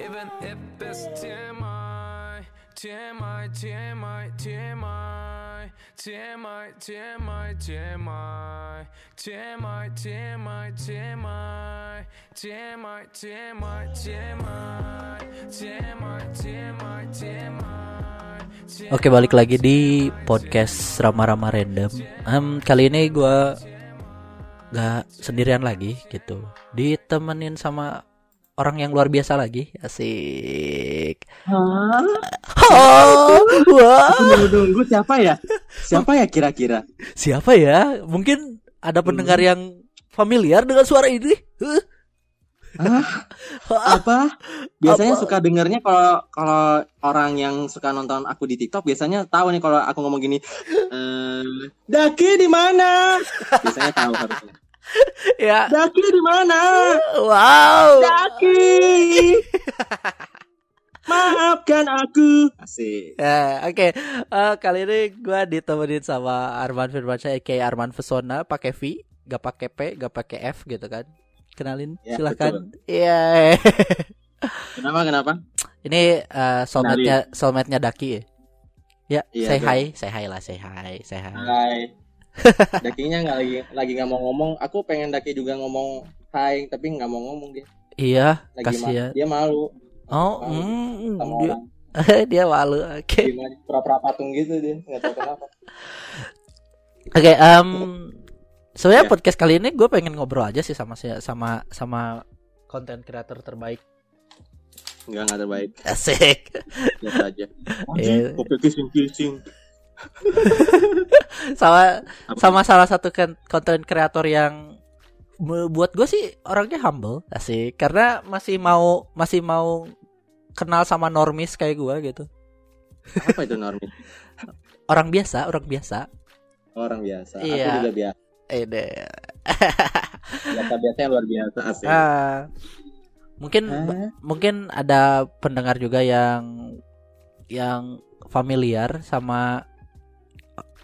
Even if it's TMI, TMI. TMI, TMI, TMI. TMI, TMI, TMI. TMI, TMI, TMI. TMI, TMI, TMI. TMI, TMI, Oke balik lagi di podcast Rama-Rama Random um, Kali ini gue gak sendirian lagi gitu Ditemenin sama orang yang luar biasa lagi Asik Hah? Oh, wah. Aku nunggu-nunggu siapa ya? Siapa ya kira-kira? Siapa ya? Mungkin ada pendengar yang familiar dengan suara ini Huh? Hah? Apa? Biasanya Apa? suka dengernya kalau kalau orang yang suka nonton aku di TikTok biasanya tahu nih kalau aku ngomong gini. ehm, Daki di mana? Biasanya tahu harusnya. Ya Daki di mana? Wow Daki. Maafkan aku. Asik. Ya, oke. Eh, kali ini gue ditemenin sama Arman Firmansyah, kayak Arman Pesona, pakai V, gak pakai P, gak pakai F gitu kan. Kenalin, Ya, silahkan. Iya. Kenapa kenapa? ini eh, soulmate-nya, soulmate-nya Daki ya. Ya, Iya, say hi, say hi lah, say hi, say hi. Hai. Dakinya nggak lagi lagi nggak mau ngomong. Aku pengen Daki juga ngomong hai, tapi nggak mau ngomong dia. Iya, Lagi ma- kasihan. dia malu Oh, malu mm, sama dia, orang. dia malu. Oke. Gimana pura-pura patung gitu dia, nggak tahu kenapa. Oke, em sebenarnya Ya. podcast kali ini gue pengen ngobrol aja sih sama sama sama konten kreator terbaik. Nggak nggak terbaik, Asik. biasa aja. Iya. kopi kissing kissing. Sama Apa? sama salah satu kon- konten kreator yang buat gue sih orangnya humble asik karena masih mau masih mau kenal sama normis kayak gue gitu Apa itu Normi? orang biasa orang biasa Orang biasa. Iya. Aku juga biasa. eh deh Biasa biasanya luar biasa asik. Ah, mungkin Hah? mungkin ada pendengar juga yang yang familiar sama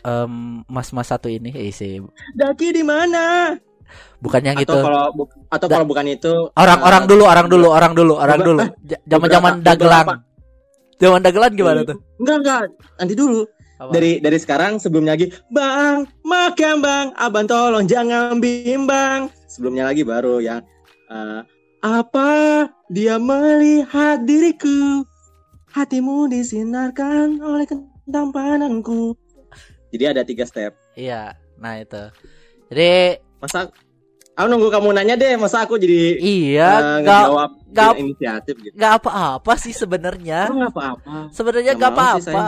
em, mas-mas satu ini eh sih Daki di mana? bukan yang Atau itu. kalau bu- atau kalau bukan itu orang-orang eh, dulu orang dulu orang dulu orang dulu. Zaman-zaman dagelan. zaman dagelan gimana tuh? Enggak enggak, nanti dulu. Apa? dari dari sekarang sebelumnya lagi bang makan bang. Abang tolong jangan bimbang sebelumnya lagi baru yang eh, apa dia melihat diriku? Hatimu disinarkan oleh kentampananku jadi ada tiga step Iya, nah itu. Jadi masa aku nunggu kamu nanya deh masa aku jadi iya, ngejawab nggak- dengan inisiatif gitu nggak apa-apa sih sebenarnya. Oh, nggak apa-apa Sebenarnya saya, apa-apa.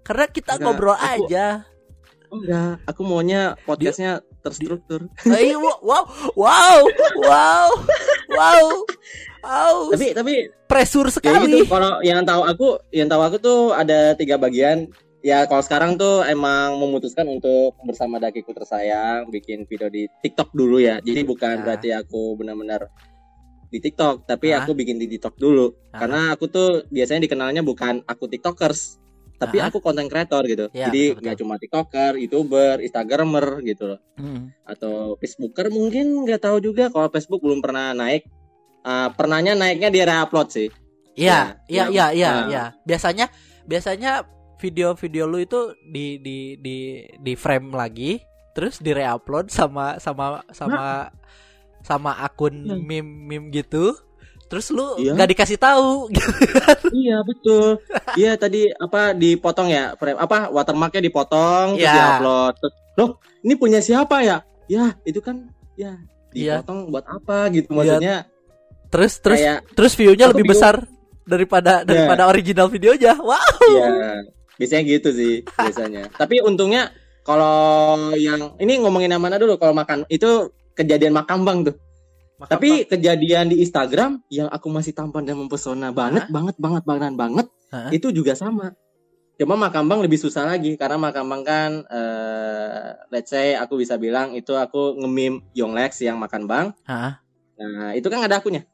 Karena kita Nggak, ngobrol aku- aja. Enggak aku maunya podcastnya terstruktur Eh, wow, wow, wow, wow, wow, wow. tapi tapi Pressure Ya sekali. gitu, kalau yang tahu aku, yang tahu aku tuh ada tiga bagian. Ya kalau sekarang tuh emang memutuskan untuk bersama Dakiku tersayang bikin video di TikTok dulu ya. Jadi bukan Ya. berarti aku benar-benar di TikTok, tapi Ah. aku bikin di TikTok dulu. Ah. Karena aku tuh biasanya dikenalnya bukan aku TikTokers, tapi Ah. aku konten kreator gitu. Ya, Jadi nggak cuma TikToker, YouTuber, Instagramer gitu loh. Hmm. Atau Facebooker mungkin nggak tahu juga kalau Facebook belum pernah naik. Ah, pernahnya naiknya di upload sih. Iya, iya, Ya, iya, yang- iya, nah. iya. Biasanya, biasanya video-video lu itu di di di di frame lagi, terus di reupload sama sama sama sama akun Hmm. meme meme gitu. Terus lu Iya. nggak dikasih tahu. Iya betul. Iya tadi apa dipotong ya frame apa watermarknya dipotong terus Iya. diupload. Terus, Loh, ini punya siapa ya? Ya, itu kan ya Iya. dipotong buat apa gitu maksudnya. Terus terus Kayak terus view-nya lebih bingung. besar daripada daripada original videonya. Wow. Iya. Biasanya gitu sih biasanya. Tapi untungnya kalau yang ini ngomongin yang mana dulu kalau makan itu kejadian makan bang tuh. Tapi kejadian di Instagram yang aku masih tampan dan mempesona banget, banget, banget, banget, banget, Hah? itu juga sama. Cuma Makambang lebih susah lagi karena Makambang kan, eh, let's say aku bisa bilang itu aku ngemim Yonglex yang makan bang. Hah? Nah itu kan ada akunya.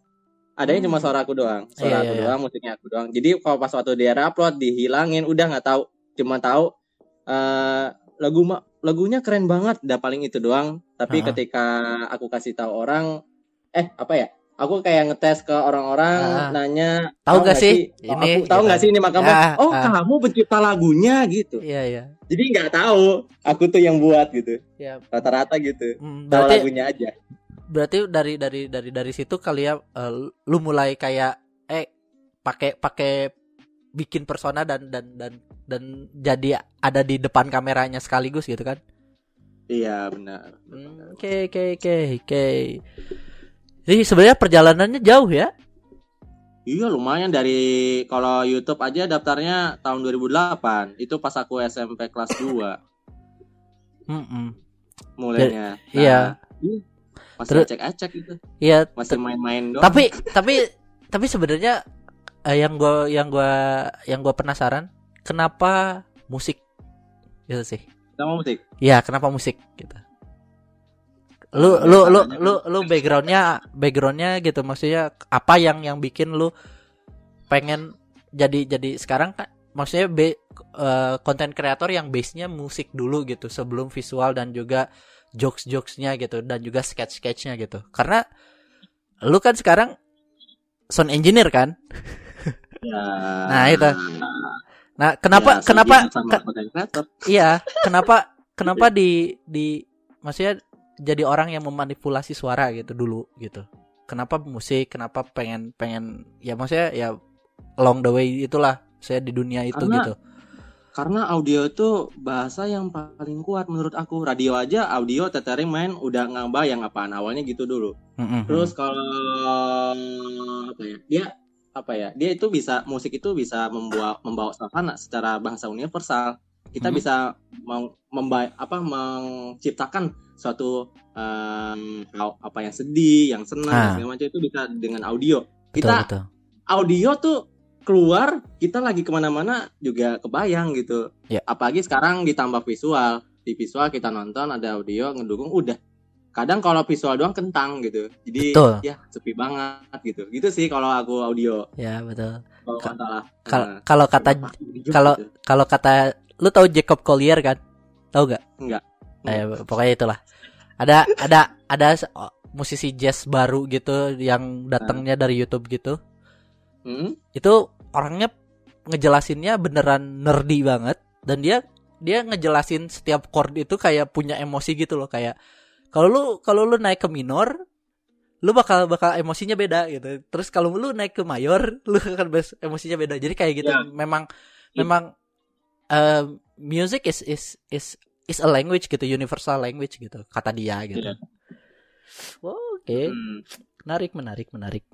Adanya cuma suara aku doang, Iya, suara aku iya, doang, musiknya aku doang. Jadi kalau pas waktu dia upload dihilangin, udah nggak tahu, cuma tahu eh lagu lagunya keren banget, udah paling itu doang. Tapi Ah. ketika aku kasih tahu orang, eh apa ya? aku kayak ngetes ke orang-orang Ah. nanya Tahu nggak sih Oh, ini, aku tahu gitu. nggak sih ini makam Ah, oh ah. kamu pencipta lagunya gitu Iya iya. jadi nggak tahu aku tuh yang buat gitu Ya, rata-rata gitu mm, tahu lagunya aja berarti dari dari dari dari situ kali ya eh, lu mulai kayak eh pakai pakai bikin persona dan dan dan dan jadi ada di depan kameranya sekaligus gitu kan iya benar Hmm, oke oke oke oke jadi sebenarnya perjalanannya jauh ya Iya lumayan dari kalau YouTube aja daftarnya tahun 2008 itu pas aku SMP kelas 2 Mm-mm. mulainya. Nah, iya. Masih Terus- acek-acek gitu. iya Masih main-main doang. tapi tapi tapi sebenarnya eh, yang gua yang gua yang gua penasaran kenapa musik? Gitu sih. Sama musik. ya kenapa musik? Gitu. Lu lu lu lu lu backgroundnya backgroundnya gitu. Maksudnya apa yang yang bikin lu pengen jadi jadi sekarang? Kan maksudnya be, konten kreator yang base nya musik dulu gitu sebelum visual dan juga jokes jokesnya gitu dan juga sketch sketchnya gitu. Karena lu kan sekarang sound engineer kan? Ya. Nah, itu. nah kenapa Ya, kenapa ke- iya kenapa kenapa di di maksudnya jadi orang yang memanipulasi suara gitu dulu gitu? Kenapa musik kenapa pengen pengen ya maksudnya ya along the way itulah saya di dunia itu Karena- gitu Karena audio itu bahasa yang paling kuat menurut aku. Radio aja audio tetering main udah ngebayang apaan awalnya gitu dulu. Mm-mm. Terus kalau apa ya? Dia apa ya? Dia itu bisa musik itu bisa membawa membawa suasana secara bahasa universal. Kita Mhm. bisa meng, memba- apa menciptakan suatu hal- apa yang sedih, yang senang, Ah. segala macam itu bisa dengan audio. betul Kita betul audio tuh keluar, kita lagi ke mana-mana juga kebayang gitu. Ya. Apalagi sekarang ditambah visual. Di visual kita nonton ada audio ngedukung udah. Kadang kalau visual doang kentang gitu. Jadi Betul. ya sepi banget gitu. Gitu sih kalau aku audio. ya betul Kalau eh, kalau kata kalau gitu. kalau kata lu tahu Jacob Collier kan tahu gak Enggak. eh, pokoknya itulah ada ada ada musisi jazz baru gitu yang datangnya dari YouTube gitu Hmm? itu orangnya ngejelasinnya beneran nerdy banget. Dan dia dia ngejelasin setiap chord itu kayak punya emosi gitu loh. Kayak kalau lu kalau lu naik ke minor lu bakal bakal emosinya beda gitu. Terus kalau lu naik ke mayor lu akan emosinya beda. Jadi kayak gitu. Ya. memang Iya. memang eh, music is is is is a language gitu. Universal language gitu. Kata dia gitu. Iya. Oh, oke. Hmm. menarik menarik menarik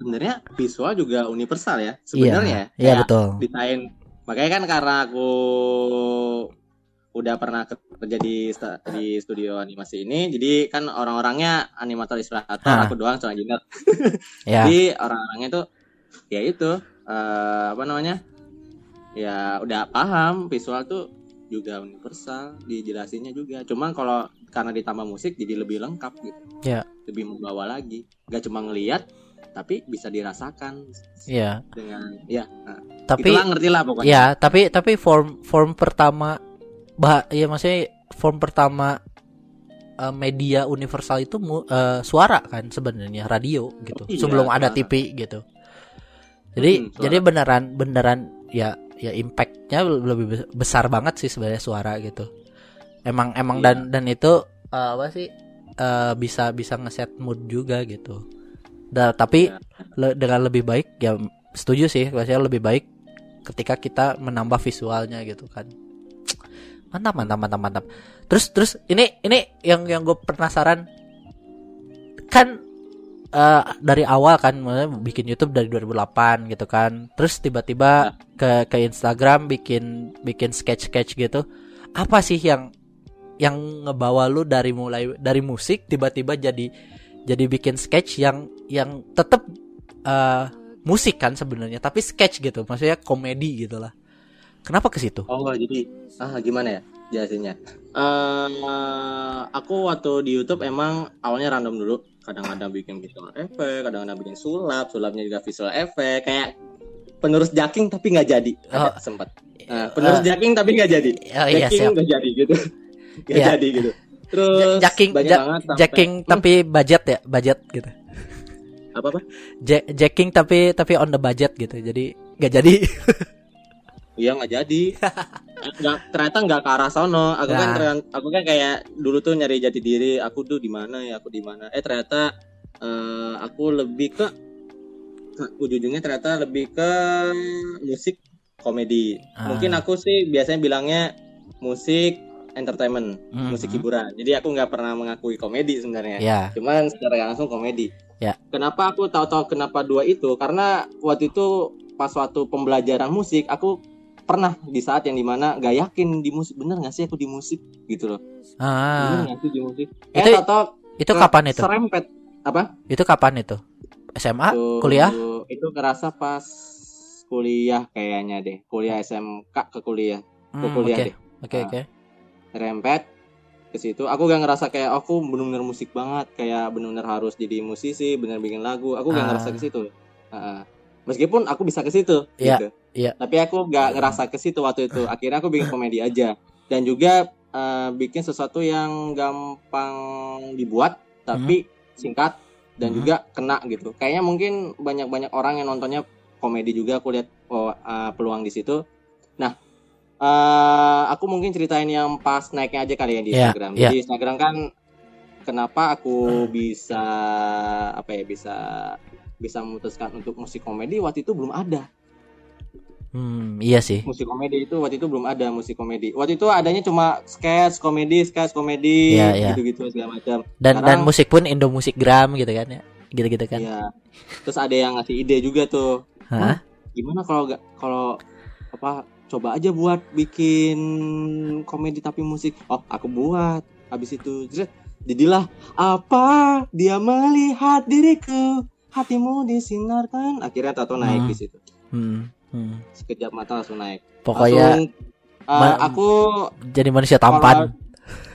Sebenarnya visual juga universal ya. Sebenarnya. iya Kayak betul desain makanya kan karena aku udah pernah kerja di di studio animasi ini jadi kan orang-orangnya animator ilustrator Ah. aku doang soal engineer ya jadi orang-orangnya tuh ya itu eh, apa namanya ya udah paham visual tuh juga universal dijelasinnya juga cuman kalau karena ditambah musik jadi lebih lengkap gitu Ya. lebih membawa lagi gak cuma ngelihat tapi bisa dirasakan Iya dengan ya nah, tapi ngerti lah pokoknya Ya, tapi tapi form form pertama bah ya maksudnya form pertama eh, media universal itu eh, suara kan sebenarnya radio gitu. Iya, Sebelum ada suara. TV gitu. Jadi Hmm, suara. jadi beneran beneran ya ya impactnya lebih be- besar banget sih sebenarnya suara gitu. Emang emang Iya. dan dan itu eh, apa sih eh, bisa bisa ngeset mood juga gitu. Da, tapi Iya. le- dengan lebih baik ya setuju sih maksudnya lebih baik ketika kita menambah visualnya gitu kan. Mantap mantap mantap mantap. Terus terus ini ini yang yang gue penasaran. Kan eh, dari awal kan bikin YouTube dari 2008 gitu kan. Terus tiba-tiba ke ke Instagram bikin bikin sketch sketch gitu. Apa sih yang yang ngebawa lu dari mulai dari musik tiba-tiba jadi jadi bikin sketch yang yang tetap eh, musik kan sebenarnya tapi sketch gitu maksudnya komedi gitu lah kenapa ke situ Oh jadi ah gimana ya jelasinnya? Eh aku waktu di YouTube emang awalnya random dulu. Kadang-kadang bikin visual efek, kadang-kadang bikin sulap, sulapnya juga visual efek. Kayak penerus jacking tapi nggak jadi. Oh. Ada sempet. Nah, penerus jacking tapi nggak jadi. oh iya jacking siap nggak jadi gitu. Nggak Iya. jadi gitu. Terus jacking ja- banget sampai- jacking tapi budget ya budget gitu apa apa Ja- jacking tapi tapi on the budget gitu. Jadi nggak jadi. iya nggak jadi nggak ternyata nggak ke arah sono aku kan Nah. ternyata- aku kan kayak dulu tuh nyari jati diri aku tuh di mana ya aku di mana eh ternyata eh, aku lebih ke, ke ujung-ujungnya ternyata lebih ke musik komedi Ah. mungkin aku sih biasanya bilangnya musik entertainment Mhm. musik hiburan jadi aku nggak pernah mengakui komedi sebenarnya Ya. cuman secara langsung komedi. Ya. Kenapa aku tahu-tahu kenapa dua itu? Karena waktu itu pas waktu pembelajaran musik aku pernah di saat yang di mana gak yakin di musik bener gak sih aku di musik gitu loh Ah, bener gak sih di musik Itu- eh tahu itu kapan itu? serempet apa Itu kapan itu? SMA? Tuh, Kuliah? itu kerasa pas kuliah kayaknya deh kuliah SMK ke kuliah ke Hmm, kuliah Oke, deh oke, Ah. oke. Rempet ke situ aku gak ngerasa kayak aku bener-bener musik banget kayak bener-bener harus jadi musisi bener bikin lagu aku gak Ah. ngerasa ke situ Heeh. meskipun aku bisa ke situ Iya, gitu. iya. tapi aku gak ngerasa ke situ waktu itu akhirnya aku bikin komedi aja dan juga eh, bikin sesuatu yang gampang dibuat tapi singkat dan Hmm. juga kena gitu kayaknya mungkin banyak-banyak orang yang nontonnya komedi juga aku lihat oh, eh, peluang di situ eh, aku mungkin ceritain yang pas naiknya aja kali ya di Iya, Instagram iya. jadi Instagram kan kenapa aku bisa apa ya bisa bisa memutuskan untuk musik komedi waktu itu belum ada Hmm, iya sih. musik komedi itu waktu itu belum ada musik komedi waktu itu adanya cuma sketch komedi sketch komedi Iya, iya. gitu-gitu segala macam Dan dan Sekarang- musik pun Indo musik gram gitu kan ya. Gitu-gitu kan. Iya. Terus ada yang ngasih ide juga tuh. Hah? Gimana kalau kalau apa coba aja buat bikin komedi tapi musik. Oh, aku buat. Habis itu jret, jadilah apa dia melihat diriku hatimu disinarkan akhirnya tato naik Hmm. di situ Hmm, hmm. sekejap mata langsung naik Pokoknya Langsung, uh, aku jadi manusia tampan.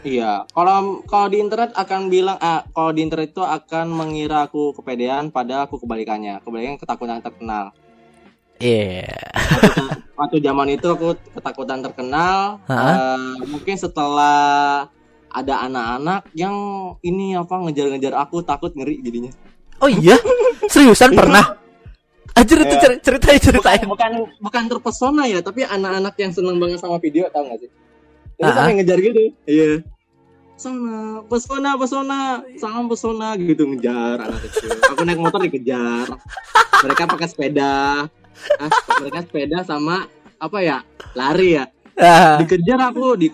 Iya, kalau kalau di internet akan bilang, ah, kalau di internet itu akan mengira aku kepedean, padahal aku kebalikannya. Kebalikannya ketakutan terkenal. Iya. Waktu zaman itu aku ketakutan terkenal. Eh, mungkin setelah ada anak-anak yang ini apa ngejar-ngejar aku takut ngeri jadinya. Oh iya? Seriusan pernah? Anjir itu Iya. cer- ceritain ceritain. Bukan bukan terpesona ya, tapi anak-anak yang seneng banget sama video tau gak sih? Itu Ah, sampai ngejar gitu. Iya. Pesona, pesona, pesona, salam pesona gitu ngejar anak kecil. Aku naik motor dikejar. Mereka pakai sepeda. Mereka sepeda sama apa ya? Lari ya. Ah, Dikejar aku di,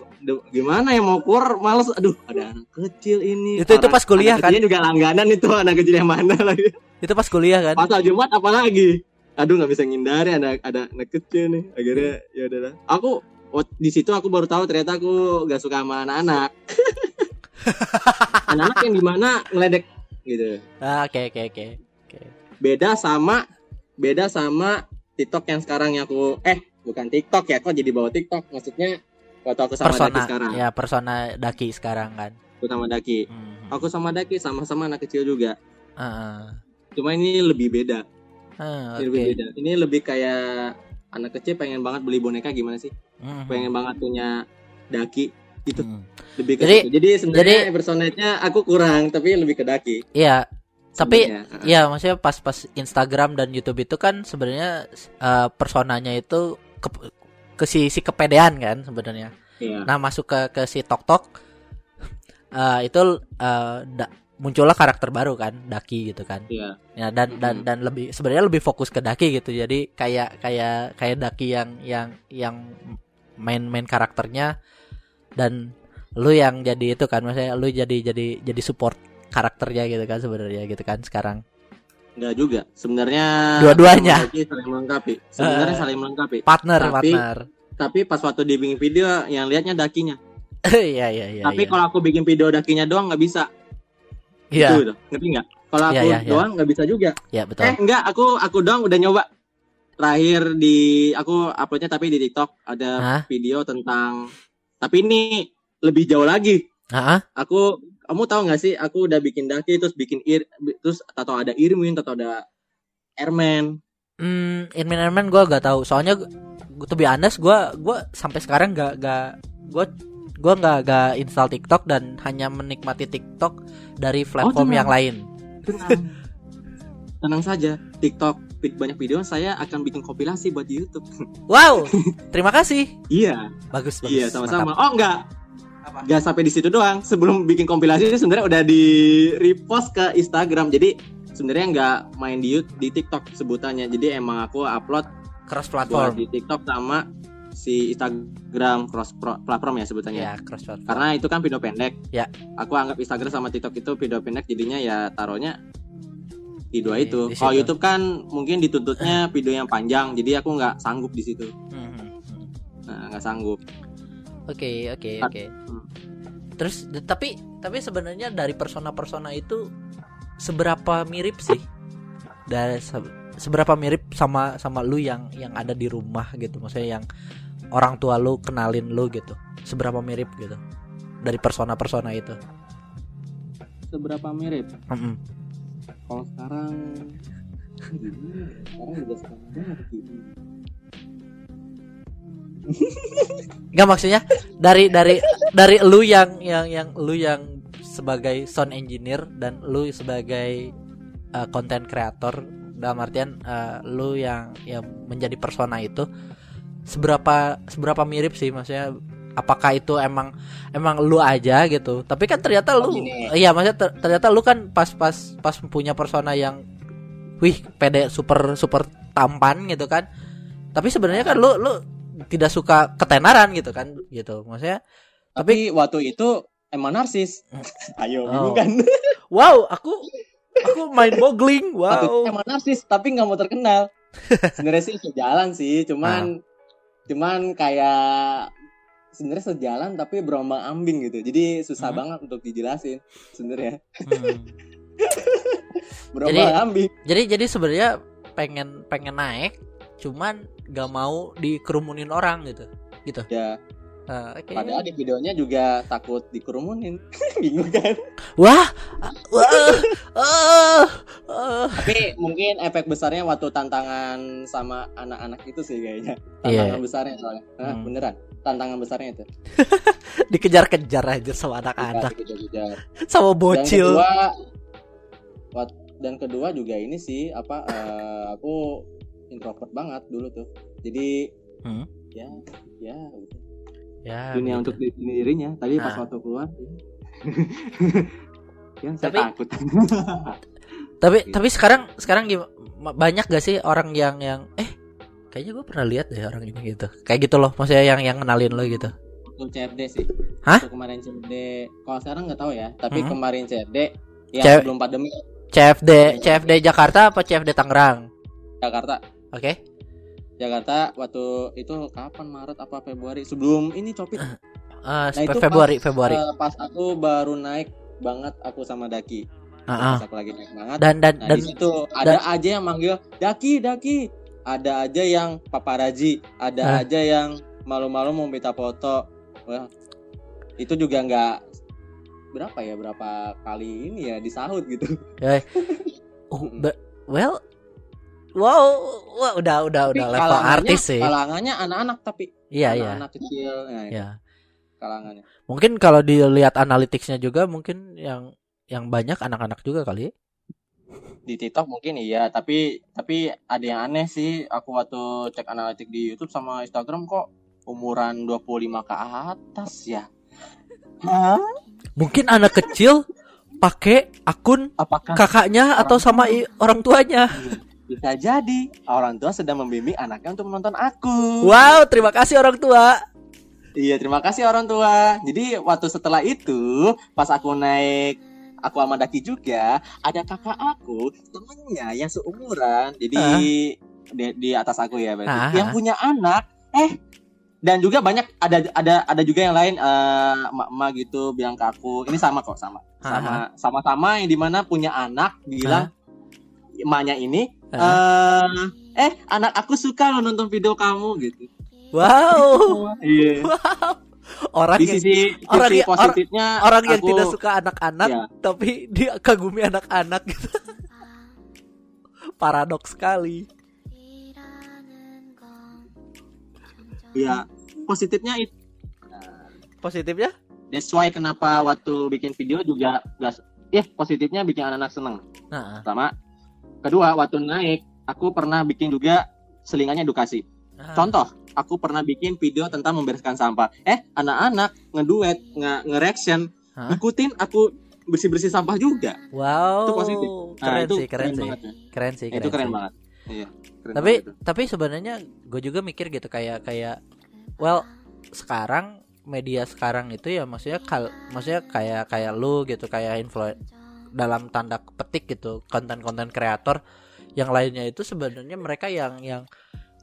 gimana ya mau keluar males aduh ada anak kecil ini Itu- itu pas kuliah, anak kan? juga langganan itu anak kecil yang mana lagi itu pas kuliah kan? Pasal Jumat apalagi? Aduh nggak bisa ngindari ada ada anak kecil nih. Akhirnya ya udahlah. Aku oh, di situ aku baru tahu ternyata aku gak suka sama anak-anak. anak-anak yang di mana ngeledek gitu. Ah, Oke oke oke. Oke. Beda sama beda sama TikTok yang sekarang yang aku eh bukan TikTok ya kok jadi bawa TikTok maksudnya waktu aku sama Daki Persona sekarang ya persona Daki sekarang kan. aku sama Daki Hmm. aku sama Daki sama-sama anak kecil juga ah. cuma ini lebih beda Ah, ini Oke. lebih beda ini lebih kayak anak kecil pengen banget beli boneka gimana sih Hmm. pengen banget punya daki gitu Hmm. lebih ke Jadi- jadi sebenarnya jadi- personetnya aku kurang tapi lebih ke daki Iya, tapi sebenarnya. ya maksudnya pas pas Instagram dan YouTube itu kan sebenarnya eh, personanya itu ke, ke si, si kepedean kan sebenarnya. Iya. Nah masuk ke ke si Tok Tok eh, itu eh, da- muncullah karakter baru kan Daki gitu kan. Iya. Ya dan dan Mhm. dan lebih sebenarnya lebih fokus ke Daki gitu. Jadi kayak kayak kayak Daki yang yang yang main-main karakternya dan lu yang jadi itu kan maksudnya lu jadi jadi jadi support karakternya gitu kan sebenarnya gitu kan sekarang. Enggak juga. Sebenarnya Dua-duanya. saling melengkapi. Sebenarnya Eh. saling melengkapi. Partner, Tapi- partner. Tapi pas waktu dia bikin video yang lihatnya dakinya. Iya iya iya. tapi iya. kalau aku bikin video dakinya doang nggak bisa. Iya, Gitu, ngerti nggak? Kalau Iya, aku iya, iya. doang nggak bisa juga. iya betul. Eh enggak, aku aku doang udah nyoba. Terakhir di aku uploadnya tapi di TikTok ada Hah? video tentang tapi ini lebih jauh lagi. Heeh. aku kamu tahu nggak sih aku udah bikin daki terus bikin ir terus atau ada Irwin atau ada Airman Hmm, Inmin Airman gue gak tahu. Soalnya gue tuh honest gue gue sampai sekarang gak gak gue gue nggak gak install TikTok dan hanya menikmati TikTok dari platform tenang. yang lain. tenang tenang saja. TikTok banyak video saya akan bikin kompilasi buat di YouTube. Wow, terima kasih. iya, Bagus, bagus. iya sama-sama. Oh enggak, Gak sampai di situ doang. Sebelum bikin kompilasi sebenarnya udah di repost ke Instagram. Jadi sebenarnya nggak main di YouTube, di TikTok sebutannya. Jadi emang aku upload Cross platform. di TikTok sama si Instagram cross platform ya sebutannya. Ya, cross platform. Karena itu kan video pendek. Ya. Aku anggap Instagram sama TikTok itu video pendek jadinya ya taruhnya di dua itu. Kalau. YouTube kan mungkin dituntutnya video yang panjang, jadi aku nggak sanggup di situ. Hmm, hmm, hmm. Nah, nggak sanggup. Oke, oke, Kan- oke. hmm. Terus tapi tapi sebenarnya dari persona-persona itu seberapa mirip sih? Dari se- seberapa mirip sama sama lu yang yang ada di rumah gitu. Maksudnya yang orang tua lu kenalin lu gitu. Seberapa mirip gitu. Dari persona-persona itu. Seberapa mirip? Mm-mm. Kalau sekarang gimana? Sekarang juga sekarang banget gitu. Enggak maksudnya dari dari dari lu yang yang yang lu yang sebagai sound engineer dan lu sebagai uh, content creator dalam artian uh, lu yang yang menjadi persona itu seberapa seberapa mirip sih maksudnya apakah itu emang emang lu aja gitu tapi kan ternyata Oh, lu gini. iya maksudnya ter- ternyata lu kan pas pas pas punya persona yang wih pede super super tampan gitu kan tapi sebenarnya kan lu lu tidak suka ketenaran gitu kan gitu maksudnya Tapi waktu itu emang narsis. Ayo, Oh. kan? wow aku aku main boggling wow emang narsis, tapi nggak mau terkenal. Sebenarnya sih sejalan sih, cuman cuman kayak sebenarnya sejalan tapi berombang ambing gitu. Jadi susah Hmm. banget untuk dijelasin sebenarnya. Hmm. Berombang ambing. jadi jadi sebenarnya pengen pengen naik cuman gak mau dikerumunin orang gitu gitu Ya, Ah, oke. padahal di videonya juga takut dikerumunin. bingung kan? wah wah ah, ah. Tapi mungkin efek besarnya waktu tantangan sama anak-anak itu sih kayaknya. Iya. Tantangan besarnya soalnya. Hah, Hmm. beneran. Tantangan besarnya itu. dikejar-kejar aja sama anak-anak sama Dan bocil kedua wat- dan kedua juga ini sih apa eh, aku introvert banget dulu tuh. Jadi Hmm. ya ya udah. ya dunia begitu. untuk diri sendirinya. Tadi pas Ah. waktu keluar ya saya Tapi- takut. tapi Gitu. tapi sekarang sekarang gim- ma- banyak gak sih orang yang yang eh kayaknya gue pernah lihat deh orang ini gitu kayak gitu loh maksudnya yang yang kenalin lo gitu Waktu CFD sih. Hah? Waktu kemarin CFD. Kalau sekarang nggak tahu ya. Tapi Mhm. kemarin CFD yang sebelum pandemi CFD CFD Jakarta apa CFD Tangerang Jakarta. Oke. Jakarta waktu itu kapan? Maret apa Februari? Sebelum ini copit Ah, Nah, itu Februari pas, Februari. Eh, pas aku baru naik banget aku sama Daki. Ah, ah. pas aku lagi naik banget. Dan dan nah dan di situ ada aja yang manggil Daki Daki. Ada aja yang paparaji ada Ah. aja yang malu-malu mau minta foto. Wah, itu juga nggak berapa ya berapa kali ini ya disahut gitu. Oh, be- well wow wah udah udah Tapi udah level artis sih. kalangannya anak-anak tapi. Iya iya. anak-anak kecil nah, itu ya kalangannya. Mungkin kalau dilihat analitiknya juga mungkin yang yang banyak anak-anak juga kali ya. di TikTok mungkin iya tapi tapi ada yang aneh sih. Aku waktu cek analitik di YouTube sama Instagram kok umuran 25 ke atas ya. Hah? mungkin anak kecil pakai akun apakah kakaknya atau sama i- orang tuanya bisa jadi. Orang tua sedang membimbing anaknya untuk menonton aku. Wow terima kasih orang tua. Iya terima kasih orang tua. Jadi waktu setelah itu pas aku naik aku sama Daki juga ada kakak aku temennya yang seumuran. Jadi Ah. di, di atas aku ya berarti. Ah, yang ah. punya anak. Eh dan juga banyak ada ada ada juga yang lain eh, emak-emak gitu bilang ke aku. Ini sama kok sama. Sama sama-sama yang di mana punya anak bilang emaknya ini Ah. eh eh anak aku suka nonton video kamu gitu. Wow. Iya. Orang di yang sisi, orang sisi yang- or- positifnya orang yang aku- tidak suka anak-anak Iya. tapi dia kagumi anak-anak gitu. Paradoks sekali. Ya positifnya itu positifnya? That's why kenapa waktu bikin video juga gas ya positifnya bikin anak-anak seneng. Nah. Sama kedua waktu naik aku pernah bikin juga selingannya edukasi Ah. contoh aku pernah bikin video tentang membereskan sampah eh anak-anak ngeduet nge nge-reaction Hah? ngikutin aku bersih-bersih sampah juga Wow. Itu positif. Nah, Keren itu sih, keren, sih. banget ya. Keren sih, itu keren sih. banget iya keren Tapi banget itu. tapi sebenarnya gue juga mikir gitu kayak kayak well sekarang media sekarang itu ya maksudnya kal maksudnya kayak kayak lu gitu kayak influ dalam tanda petik gitu konten-konten kreator. Yang lainnya itu sebenarnya mereka yang yang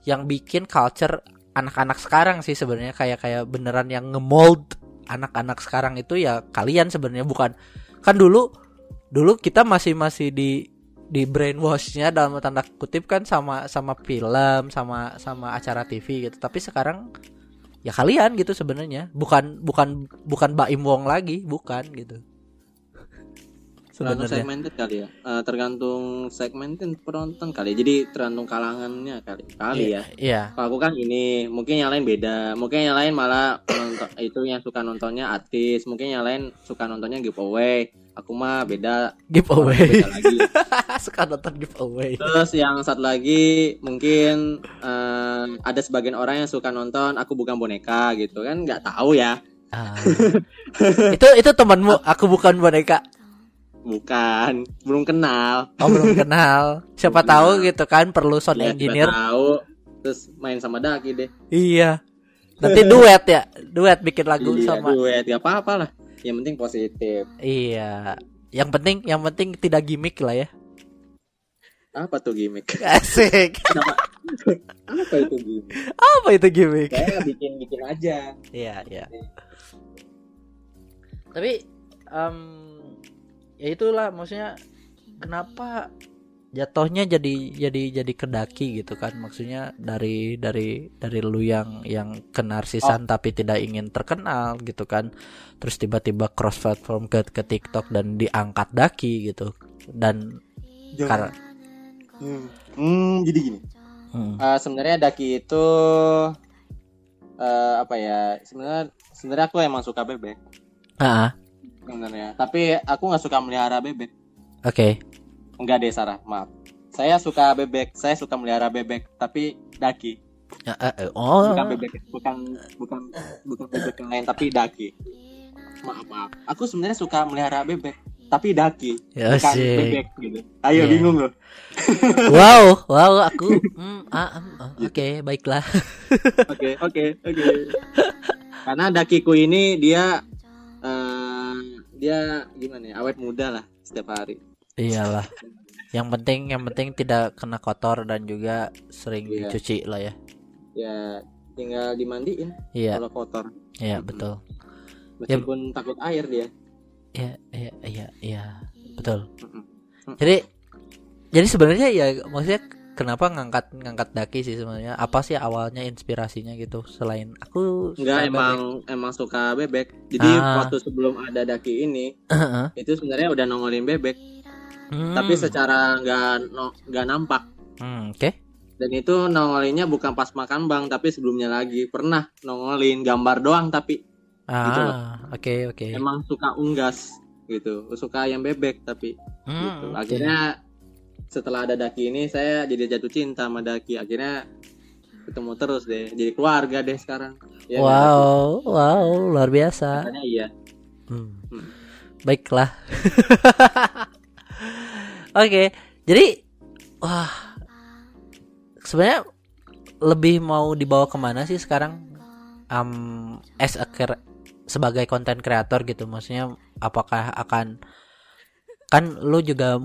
yang bikin culture anak-anak sekarang sih sebenarnya. Kayak kayak beneran yang ngemold anak-anak sekarang itu ya kalian sebenarnya bukan. Kan dulu dulu kita masih masih di di brainwashnya dalam tanda kutip kan sama sama film sama sama acara TV gitu. Tapi sekarang ya kalian gitu sebenarnya. Bukan bukan bukan Baim Wong lagi bukan gitu tergantung segmented kali ya. Eh, tergantung segmented penonton kali jadi tergantung kalangannya kali kali ya. iya. Kalau aku kan ini mungkin yang lain beda. Mungkin yang lain malah penonton itu yang suka nontonnya artis. Mungkin yang lain suka nontonnya giveaway. Aku mah beda. Giveaway. Beda lagi. Suka nonton giveaway. Terus yang satu lagi mungkin eh, ada sebagian orang yang suka nonton aku bukan boneka gitu kan. Nggak tahu ya. Ah. itu itu temanmu aku bukan boneka bukan belum kenal oh belum kenal siapa Belum tahu kenal. gitu kan perlu sound Ya, engineer siapa tahu terus main sama Daki deh iya nanti duet ya duet bikin lagu iya, sama duet gak apa-apa lah yang penting positif Iya. Yang penting yang penting tidak gimmick lah ya. apa tuh gimmick Asik. apa itu gimmick Apa itu gimmick? saya bikin bikin aja Iya, iya. Tapi em, ya itulah maksudnya kenapa jatuhnya jadi jadi jadi kedaki gitu kan? Maksudnya dari dari dari lu yang yang kenarsisan tapi tidak ingin terkenal gitu kan? Terus tiba-tiba cross platform ke ke TikTok dan diangkat daki gitu. Dan karena hmm. Hmm, jadi gini. Hmm, Eh, sebenarnya Daki itu eh, apa ya sebenarnya sebenarnya aku emang suka bebek. Ah, sebenarnya. Tapi aku nggak suka melihara bebek. Oke. Enggak deh Sarah maaf. Saya suka bebek saya suka melihara bebek tapi Daki. Eh, eh, oh. Bukan bebek bukan bukan bukan bebek yang lain tapi daki. Maaf maaf. Aku sebenarnya suka melihara bebek tapi daki Ya, bukan asik. bebek gitu. Ayo Iya. bingung loh wow wow aku ah, hmm, oh, oke baiklah. Oke oke oke. Karena dakiku ini dia dia gimana ya awet muda lah setiap hari. Iyalah. Yang penting yang penting tidak kena kotor dan juga sering Iya. dicuci lah ya. Ya tinggal dimandiin iya. kalau kotor. Iya betul. Meskipun takut air dia. Iya iya iya iya. Betul. Mm-mm. jadi jadi sebenarnya ya maksudnya kenapa ngangkat ngangkat daki sih sebenarnya apa sih awalnya inspirasinya gitu selain aku Enggak emang emang suka bebek. Jadi Ah. waktu sebelum ada daki ini bebek. itu sebenarnya udah nongolin bebek, Hmm, tapi secara nggak no, nggak nampak. hmm, oke Dan itu nongolinnya bukan pas makan bang, tapi sebelumnya lagi pernah nongolin gambar doang, tapi Gitu loh. ah oke oke emang suka unggas gitu, suka ayam bebek tapi Hmm, gitu. Akhirnya setelah ada daki ini saya jadi jatuh cinta sama daki. Akhirnya ketemu terus deh, jadi keluarga deh sekarang. Ya, wow wow luar biasa Katanya iya. Hmm. Hmm. Baiklah. Oke, jadi wah sebenarnya lebih mau dibawa ke mana sih sekarang? Um, as a sebagai konten kreator gitu, maksudnya apakah akan kan lu juga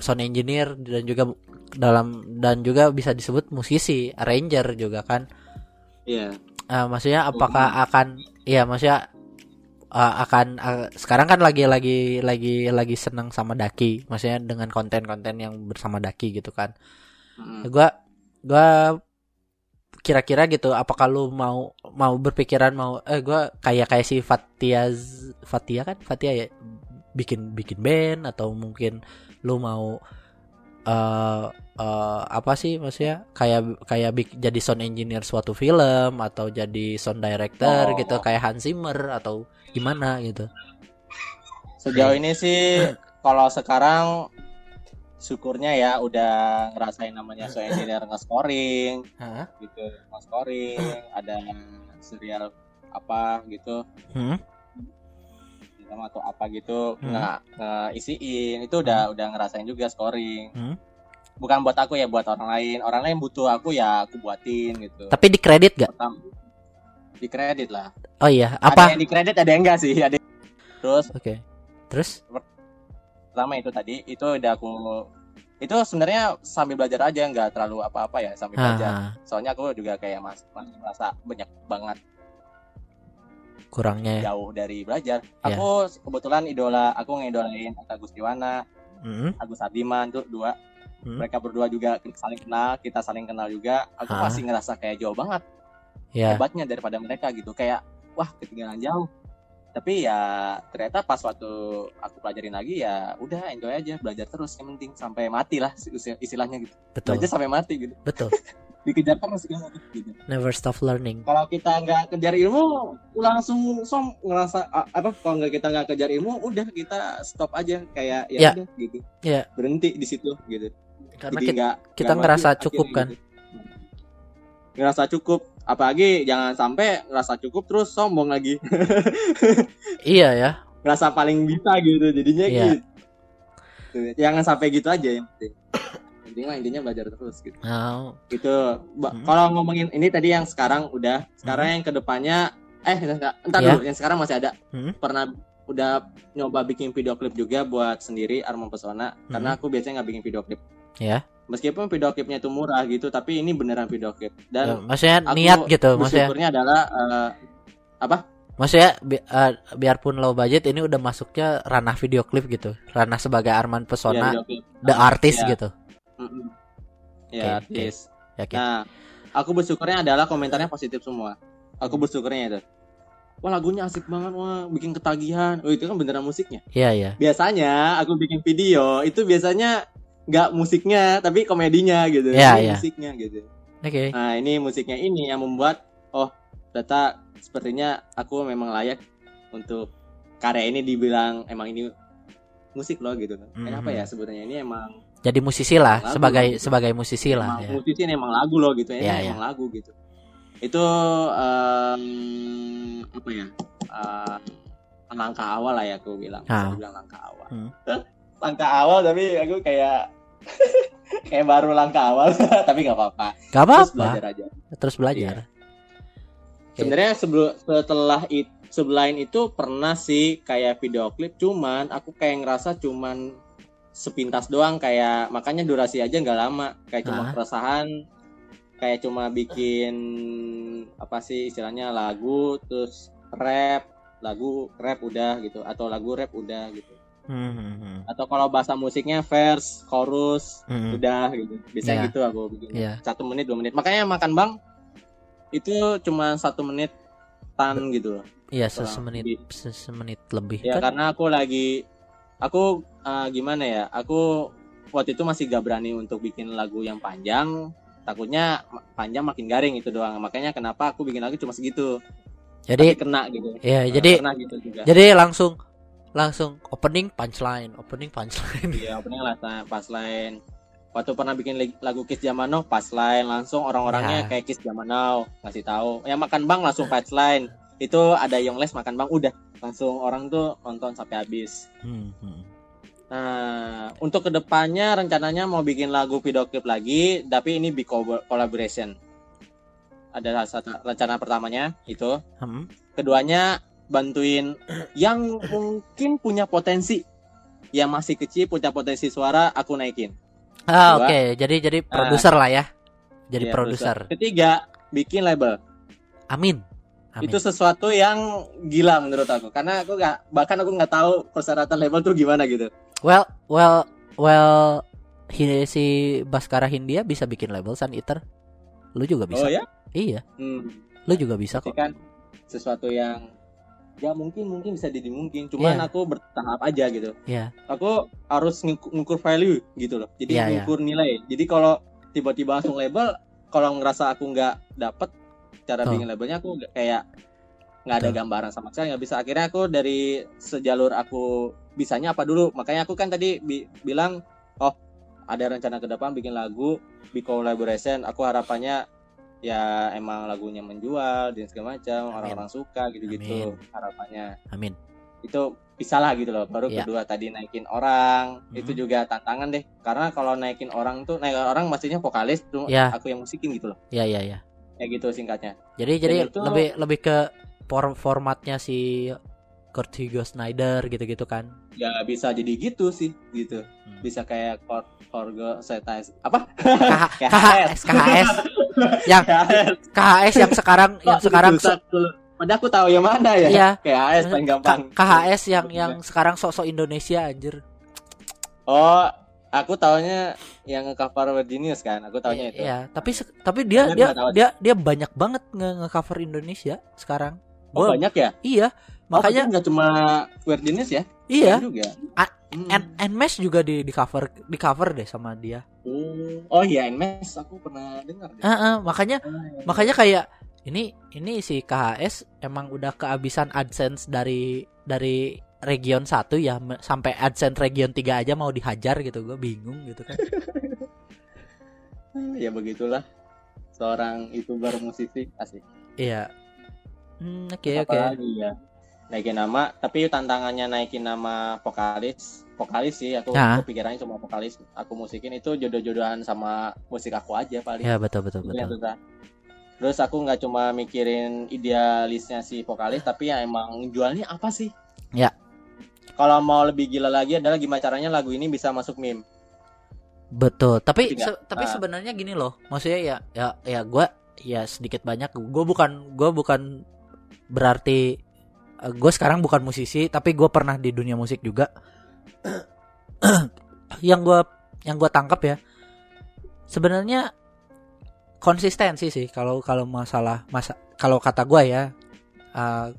sound engineer dan juga dalam dan juga bisa disebut musisi, arranger juga kan? Iya. Eh, maksudnya apakah akan ya maksudnya eh, akan eh, sekarang kan lagi lagi lagi lagi senang sama Daki maksudnya dengan konten-konten yang bersama Daki gitu kan Mm. Gua gua kira-kira gitu apakah lu mau mau berpikiran mau eh gua kayak kayak si Fatia Fatia kan Fatia ya bikin bikin band atau mungkin lu mau eh eh, apa sih maksudnya kayak kayak bik- jadi sound engineer suatu film atau jadi sound director Oh. gitu kayak Hans Zimmer atau gimana gitu Sejauh ini sih kalau sekarang syukurnya ya udah ngerasain namanya so engineer nge-scoring Hah? gitu nge-scoring ada serial apa gitu Hmm? Sama atau apa gitu Hmm. nggak isiin itu udah udah ngerasain juga scoring Hmm. bukan buat aku ya buat orang lain orang lain butuh aku ya aku buatin gitu Tapi di kredit gak? Pertama, di kredit lah Oh iya, ada apa? yang di kredit ada yang enggak sih ada terus Oke. Terus? pertama itu tadi itu udah aku itu sebenarnya sambil belajar aja nggak terlalu apa-apa ya sambil belajar Ah, soalnya aku juga kayak mas masih merasa banyak banget kurangnya ya. jauh dari belajar Ya. aku kebetulan idola aku ngidolain Atta Gustiwana Hmm, Agus Hardiman tuh dua Hmm. mereka berdua juga saling kenal kita saling kenal juga aku Ah. masih ngerasa kayak jauh banget Ya. hebatnya daripada mereka gitu kayak wah ketinggalan jauh tapi ya ternyata pas waktu aku pelajarin lagi ya udah enjoy aja belajar terus yang penting sampai mati lah isti- istilahnya gitu Betul. belajar sampai mati gitu Betul. dikejar terus gitu gitu Never stop learning. kalau kita nggak kejar ilmu langsung som ngerasa apa kalau nggak kita nggak kejar ilmu udah kita stop aja kayak ya, Ya. udah gitu Ya. berhenti di situ gitu Karena Jadi kita, nggak kita nggak ngerasa cukup akhirnya kan. gitu. ngerasa cukup apalagi jangan sampai ngerasa cukup terus sombong lagi iya ya. ngerasa paling bisa gitu jadinya Iya. gitu jangan sampai gitu aja yang penting intinya intinya belajar terus gitu gitu Ba- Hmm. kalau ngomongin ini tadi yang sekarang udah sekarang yang ke depannya eh entar, entar Ya. dulu yang sekarang masih ada Hmm. pernah udah nyoba bikin video klip juga buat sendiri Armon Pesona karena aku biasanya nggak bikin video klip Hmm. Ya. meskipun video klipnya itu murah gitu tapi ini beneran video klip ya, dan maksudnya aku niat gitu, maksudnya. adalah eh, Maksudnya bi- eh, biarpun low budget ini udah masuknya ranah video klip gitu. Ranah sebagai Arman ya, Pesona, klip. the artist Ya. gitu. Mm-mm. Ya oke. artis Yakin. Nah, aku bersyukurnya adalah komentarnya positif semua. Aku bersyukurnya itu. Wah lagunya asik banget, wah bikin ketagihan. Oh itu kan beneran musiknya. Iya, iya. Biasanya aku bikin video itu biasanya nggak musiknya tapi komedinya gitu. Iya, Ini iya. musiknya gitu. Oke. Nah ini musiknya ini yang membuat oh ternyata sepertinya aku memang layak untuk karya ini dibilang emang ini musik loh gitu. Kenapa Mhm. ya sebenarnya ini emang Jadi musisi lah, Lagu, sebagai lagu. sebagai musisi lah emang ya. musisi ini emang lagu loh gitu ya Iya, ini iya. emang lagu gitu itu em, apa ya eh, langkah awal lah ya aku bilang Ah. Bisa dibilang langkah awal Hmm. langkah awal tapi aku kayak kayak baru langkah awal tapi nggak apa-apa Gak terus apa-apa, belajar aja terus belajar. Oke. sebenarnya sebelum setelah itu sebelain itu pernah sih kayak video klip cuman aku kayak ngerasa cuman sepintas doang kayak makanya durasi aja nggak lama kayak cuma Ah. keresahan kayak cuma bikin apa sih istilahnya lagu terus rap lagu rap udah gitu atau lagu rap udah gitu Hmm, hmm, hmm. atau kalau bahasa musiknya verse chorus Hmm. udah gitu bisa Iya. gitu aku bikin Iya. satu menit dua menit makanya makan bang itu cuma satu menit tan gitu loh Iya, semenit lebih. semenit lebih ya kan. karena aku lagi aku eh, gimana ya aku waktu itu masih gak berani untuk bikin lagu yang panjang takutnya panjang makin garing itu doang makanya kenapa aku bikin lagu cuma segitu Jadi Tapi kena gitu ya, Nah, jadi kena gitu juga jadi langsung langsung opening punchline, opening punchline. Iya, opening lah nah, pas lain. Waktu pernah bikin lagu Kiss Zaman Now, pas lain langsung orang-orangnya Ya. kayak Kiss Zaman Now ngasih tahu. Ya makan bang langsung pas lain. Itu ada Yongles makan bang udah langsung orang tuh nonton sampai habis. Hmm, hmm. Nah, untuk ke depannya rencananya mau bikin lagu video klip lagi, tapi ini bi collaboration. Ada satu rencana pertamanya itu. Hmm. Keduanya bantuin yang mungkin punya potensi, yang masih kecil punya potensi suara, aku naikin. Ah, oke. Jadi jadi produser lah ya. Jadi Iya, produser. Ketiga, bikin label. Amin. Amin. Itu sesuatu yang gila menurut aku, karena aku nggak bahkan aku nggak tahu persyaratan label tuh gimana gitu. Well, well, well, si Baskara Hindia bisa bikin label Sun Eater. Lu juga bisa. Oh ya? Iya, Hmm. lu juga bisa kok. kan sesuatu yang ya mungkin mungkin bisa jadi mungkin cuman Iya. aku bertahap aja gitu Iya. aku harus ngukur, ngukur value gitu loh jadi Iya, iya. ngukur nilai jadi kalau tiba-tiba langsung label kalau ngerasa aku nggak dapet cara Betul. bikin labelnya aku kayak nggak ada gambaran sama sekali nggak bisa akhirnya aku dari sejalur aku bisanya apa dulu makanya aku kan tadi bi- bilang oh ada rencana ke depan bikin lagu di collaboration aku harapannya ya emang lagunya menjual dan segala macam orang-orang suka gitu-gitu Amin. harapannya Amin. itu bisa lah gitu loh baru Iya. kedua tadi naikin orang itu Mhm. juga tantangan deh karena kalau naikin orang tuh naikin orang maksudnya vokalis tuh Ya. aku yang musikin gitu loh Ya ya ya. Kayak gitu singkatnya Jadi jadi itu- lebih lebih ke for- formatnya si Kurt Hugo Snyder gitu-gitu kan. ya bisa jadi gitu sih gitu Hmm. bisa kayak kor korgo setais apa KH- KHS KHS yang KHS yang sekarang yang sekarang? Padahal aku tahu yang mana ya Iya. AS paling gampang K- KHS yang yang sekarang sok-sok Indonesia anjir. oh aku taunya yang nge-cover Genius kan aku taunya itu Iya, tapi tapi dia Kalian dia tahu. dia dia banyak banget nge- nge-cover Indonesia sekarang. oh Gua- banyak ya Iya, Oh, makanya nggak cuma Weird Genius ya iya. Juga A- Hmm. And Nmesh juga di di cover di cover deh sama dia. oh oh iya Nmes aku pernah dengar deh. Heeh, makanya Oh, iya. makanya kayak ini ini si KHS emang udah kehabisan AdSense dari dari region 1 ya sampai AdSense region 3 aja mau dihajar gitu gue bingung gitu kan. ya begitulah seorang youtuber musisi asik Iya. Hmm, oke oke. ya naikin nama tapi tantangannya naikin nama vokalis vokalis sih aku Nah. kepikirannya cuma vokalis aku musikin itu jodoh-jodohan sama musik aku aja paling Ya betul betul Itu betul. susah. terus aku nggak cuma mikirin idealisnya si vokalis tapi ya emang jualnya apa sih Ya. Kalau mau lebih gila lagi adalah gimana caranya lagu ini bisa masuk meme Betul. Tapi se- tapi Ah. sebenarnya gini loh. Maksudnya ya ya ya gua ya sedikit banyak gue bukan gue bukan berarti gue sekarang bukan musisi tapi gue pernah di dunia musik juga yang gue yang gue tangkap ya sebenarnya konsistensi sih kalau kalau masalah masa kalau kata gue ya uh,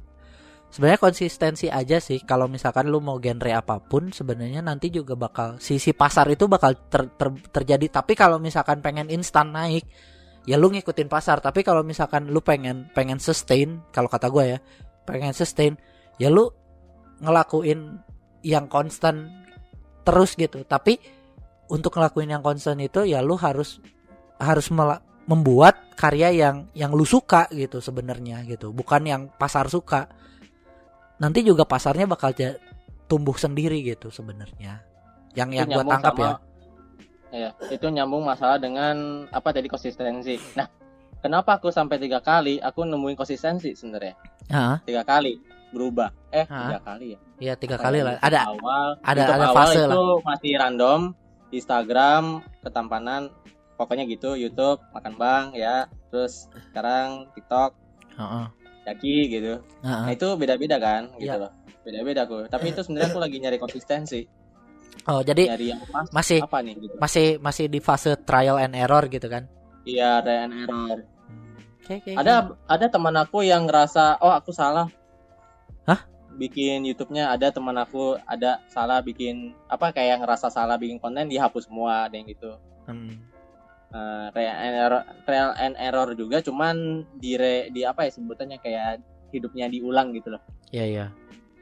sebenarnya konsistensi aja sih. Kalau misalkan lu mau genre apa pun sebenarnya nanti juga bakal sisi pasar itu bakal ter- ter- terjadi. Tapi kalau misalkan pengen instan naik ya lu ngikutin pasar. Tapi kalau misalkan lu pengen pengen sustain kalau kata gue ya pengen sustain ya lu ngelakuin yang konstan terus gitu. Tapi untuk ngelakuin yang konstan itu ya lu harus harus membuat karya yang yang lu suka gitu sebenarnya gitu. Bukan yang pasar suka nanti juga pasarnya bakal tumbuh sendiri gitu sebenarnya. Yang yang Itu gue nyambung tangkap ya sama- ya. Itu nyambung masalah dengan apa tadi konsistensi. Nah kenapa aku sampai tiga kali aku nemuin konsistensi sebenarnya? Tiga kali berubah. Eh Hah? tiga kali ya? Ya tiga Apa kali ya, lah ada awal ada- ada awal fase itu masih random Instagram ketampanan pokoknya gitu YouTube makan bang ya. Terus sekarang TikTok. Heeh, Jaki gitu heeh. nah itu beda-beda kan gitu Iya. loh beda-beda aku tapi itu sebenarnya aku lagi nyari konsistensi oh jadi nyari yang pas masih apa nih gitu masih masih di fase trial and error gitu kan iya ada and error Oke, oke, ada oke. ada teman aku yang ngerasa oh aku salah Hah? bikin YouTube-nya ada teman aku ada salah bikin apa kayak ngerasa salah bikin konten dihapus semua ada yang gitu Hmm. Eh, trial and error trial and error juga cuman di re- di apa ya sebutannya kayak hidupnya diulang gitu loh Iya iya.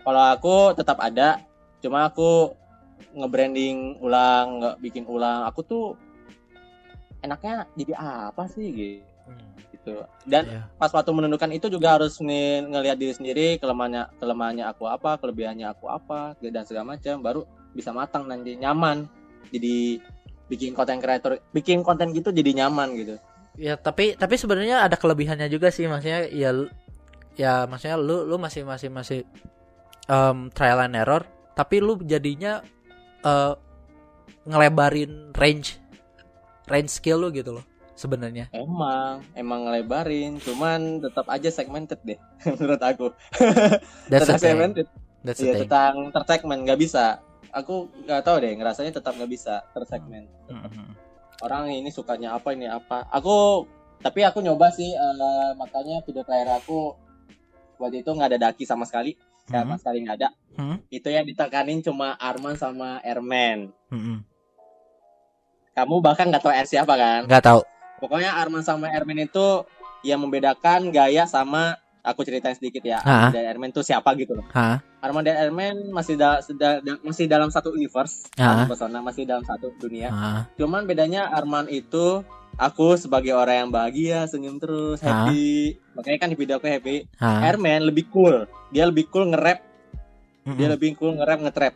kalau aku tetap ada cuma aku nge-branding ulang nggak bikin ulang aku tuh enaknya jadi apa sih gitu Hmm. gitu dan Iya. pas waktu menentukan itu juga harus nih ngelihat diri sendiri kelemahannya kelemahannya aku apa kelebihannya aku apa dan segala macam baru bisa matang nanti nyaman jadi bikin konten kreator bikin konten gitu jadi nyaman gitu. Ya tapi tapi sebenarnya ada kelebihannya juga sih maksudnya ya ya maksudnya lu lu masih masih masih em, trial and error tapi lu jadinya eh, ngelebarin range range skill lu gitu loh sebenarnya. emang emang ngelebarin cuman tetap aja segmented deh menurut aku. That's tetap segmented. That's ya tentang tersegmen nggak bisa aku nggak tahu deh ngerasanya tetap nggak bisa tersegmen Mhm. orang ini sukanya apa ini apa aku tapi aku nyoba sih eh, makanya video terakhir aku waktu itu nggak ada daki sama sekali sama Mhm. sekali nggak ada Hmm. itu yang ditekanin cuma Arman sama Airman Mhm. kamu bahkan nggak tahu R siapa kan Nggak tahu. pokoknya Arman sama Airman itu yang membedakan gaya sama aku ceritain sedikit ya. Ah. Arman dan Ermen tuh siapa gitu loh. Hah? Arman dan Ermen masih da- seda- da- masih dalam satu universe. Arman Pesona masih dalam satu dunia. Ah. Cuman bedanya Arman itu aku sebagai orang yang bahagia, senyum terus, happy. Makanya kan di video aku happy. Ah. Ermen lebih cool. Dia lebih cool nge-rap, dia Mm-mm. lebih cool nge-rap, nge-trap.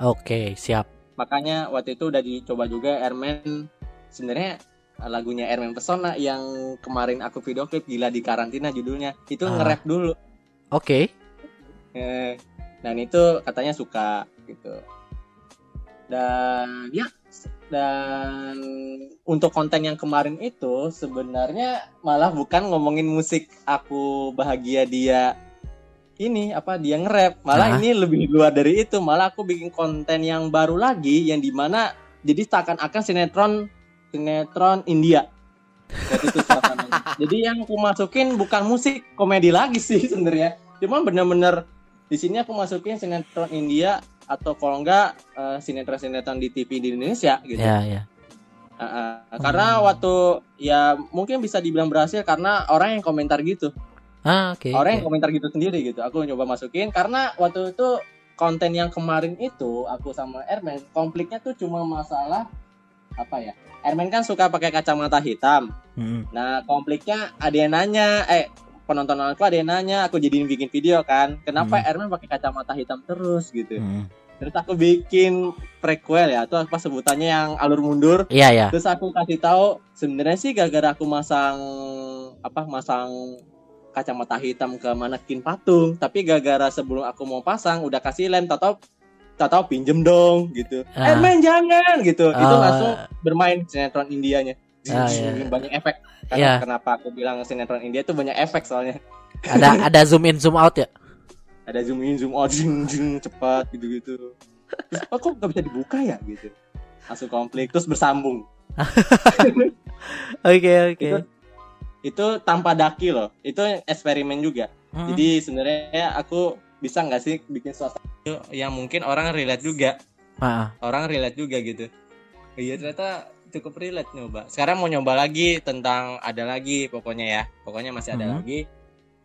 Oke, siap. Makanya waktu itu udah dicoba juga Ermen sebenarnya lagunya Ermen Pesona yang kemarin aku video klip gila di karantina judulnya itu Ah. nge-rap dulu. Oke. Eh, dan itu katanya suka gitu. Dan ya dan untuk konten yang kemarin itu sebenarnya malah bukan ngomongin musik aku bahagia dia ini apa dia nge-rap malah Ah. ini lebih luar dari itu malah aku bikin konten yang baru lagi yang di mana jadi seakan-akan sinetron sinetron India itu jadi yang aku masukin bukan musik komedi lagi sih sebenarnya cuma bener-bener di sini aku masukin sinetron India atau kalau enggak eh, sinetron-sinetron di TV di Indonesia gitu. Ya, ya. Uh, uh, Karena waktu ya mungkin bisa dibilang berhasil karena orang yang komentar gitu, Ah, oke. orang yang oke. komentar gitu sendiri gitu. Aku nyoba masukin karena waktu itu konten yang kemarin itu aku sama Ermen konfliknya tuh cuma masalah apa ya? Ermen kan suka pakai kacamata hitam. Mm-mm. Nah, konfliknya ada yang nanya, eh penonton aku ada yang nanya, aku jadiin bikin video kan. Kenapa Hmm. Ermen pakai kacamata hitam terus gitu? Mm. Terus aku bikin prequel ya, atau apa sebutannya yang alur mundur. Iya, ya. Terus aku kasih tahu sebenarnya sih gara-gara aku masang apa masang kacamata hitam ke manekin patung, tapi gara-gara sebelum aku mau pasang udah kasih lem, tahu tahu pinjem dong gitu. Ah. Ermen jangan gitu. Itu Ah. langsung bermain sinetron Indianya. Ah, iya. banyak efek. Karena Iya. kenapa aku bilang sinetron India itu banyak efek soalnya. Ada ada zoom in zoom out ya? Ada zoom in, zoom out, zoom, zoom cepat gitu-gitu. Terus, oh, kok nggak bisa dibuka ya gitu. Langsung konflik terus bersambung. Oke, oke. Itu itu tanpa daki loh. Itu eksperimen juga. Mm. Jadi sebenarnya aku bisa nggak sih bikin suasana yang mungkin orang relate juga. Ah, Orang relate juga gitu. Iya ternyata cukup relate nyoba. Sekarang mau nyoba lagi tentang ada lagi pokoknya ya. Pokoknya masih ada Mhm. lagi.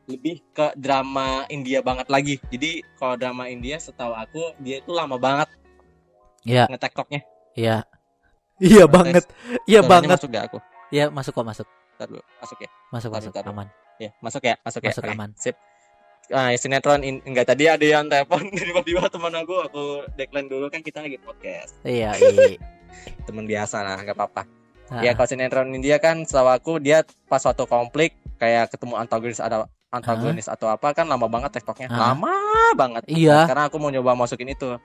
Lebih ke drama India banget lagi. Jadi kalau drama India setahu aku dia itu lama banget Iya, ngetektoknya. iya. Iya banget. Iya banget. Masuk gak aku? Iya, masuk kok, masuk. Ntar dulu. Masuk ya. Masuk, Taruh, masuk. taruh. Aman. Ya, masuk ya, masuk ya. Masuk Oke, aman. Sip. Nah, sinetron in, enggak tadi ada yang telepon tiba-tiba teman aku aku decline dulu kan kita lagi podcast. Iya, iya. Teman biasa lah, nggak apa-apa. Ah, Ya kalau sinetron India kan setahu aku dia pas suatu konflik kayak ketemu antagonis ada antagonis atau apa kan lama banget tiktoknya Ah. lama banget Iya. karena aku mau nyoba masukin itu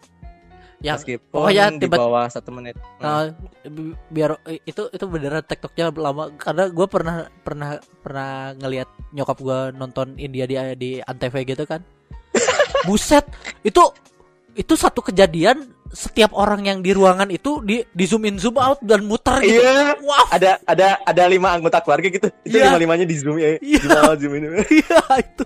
Yang meskipun pokoknya di tiba- bawah satu menit. Uh, bi- biar itu itu beneran tiktoknya lama. Karena gue pernah pernah pernah ngelihat nyokap gue nonton India di di antv gitu kan. Buset itu itu satu kejadian setiap orang yang di ruangan itu di di zoom in zoom out dan muter gitu. Iya. Wah. Ada ada ada lima anggota keluarga gitu. Itu Iya. lima limanya di zoom ya Iya. di bawah zoom ini. Iya itu.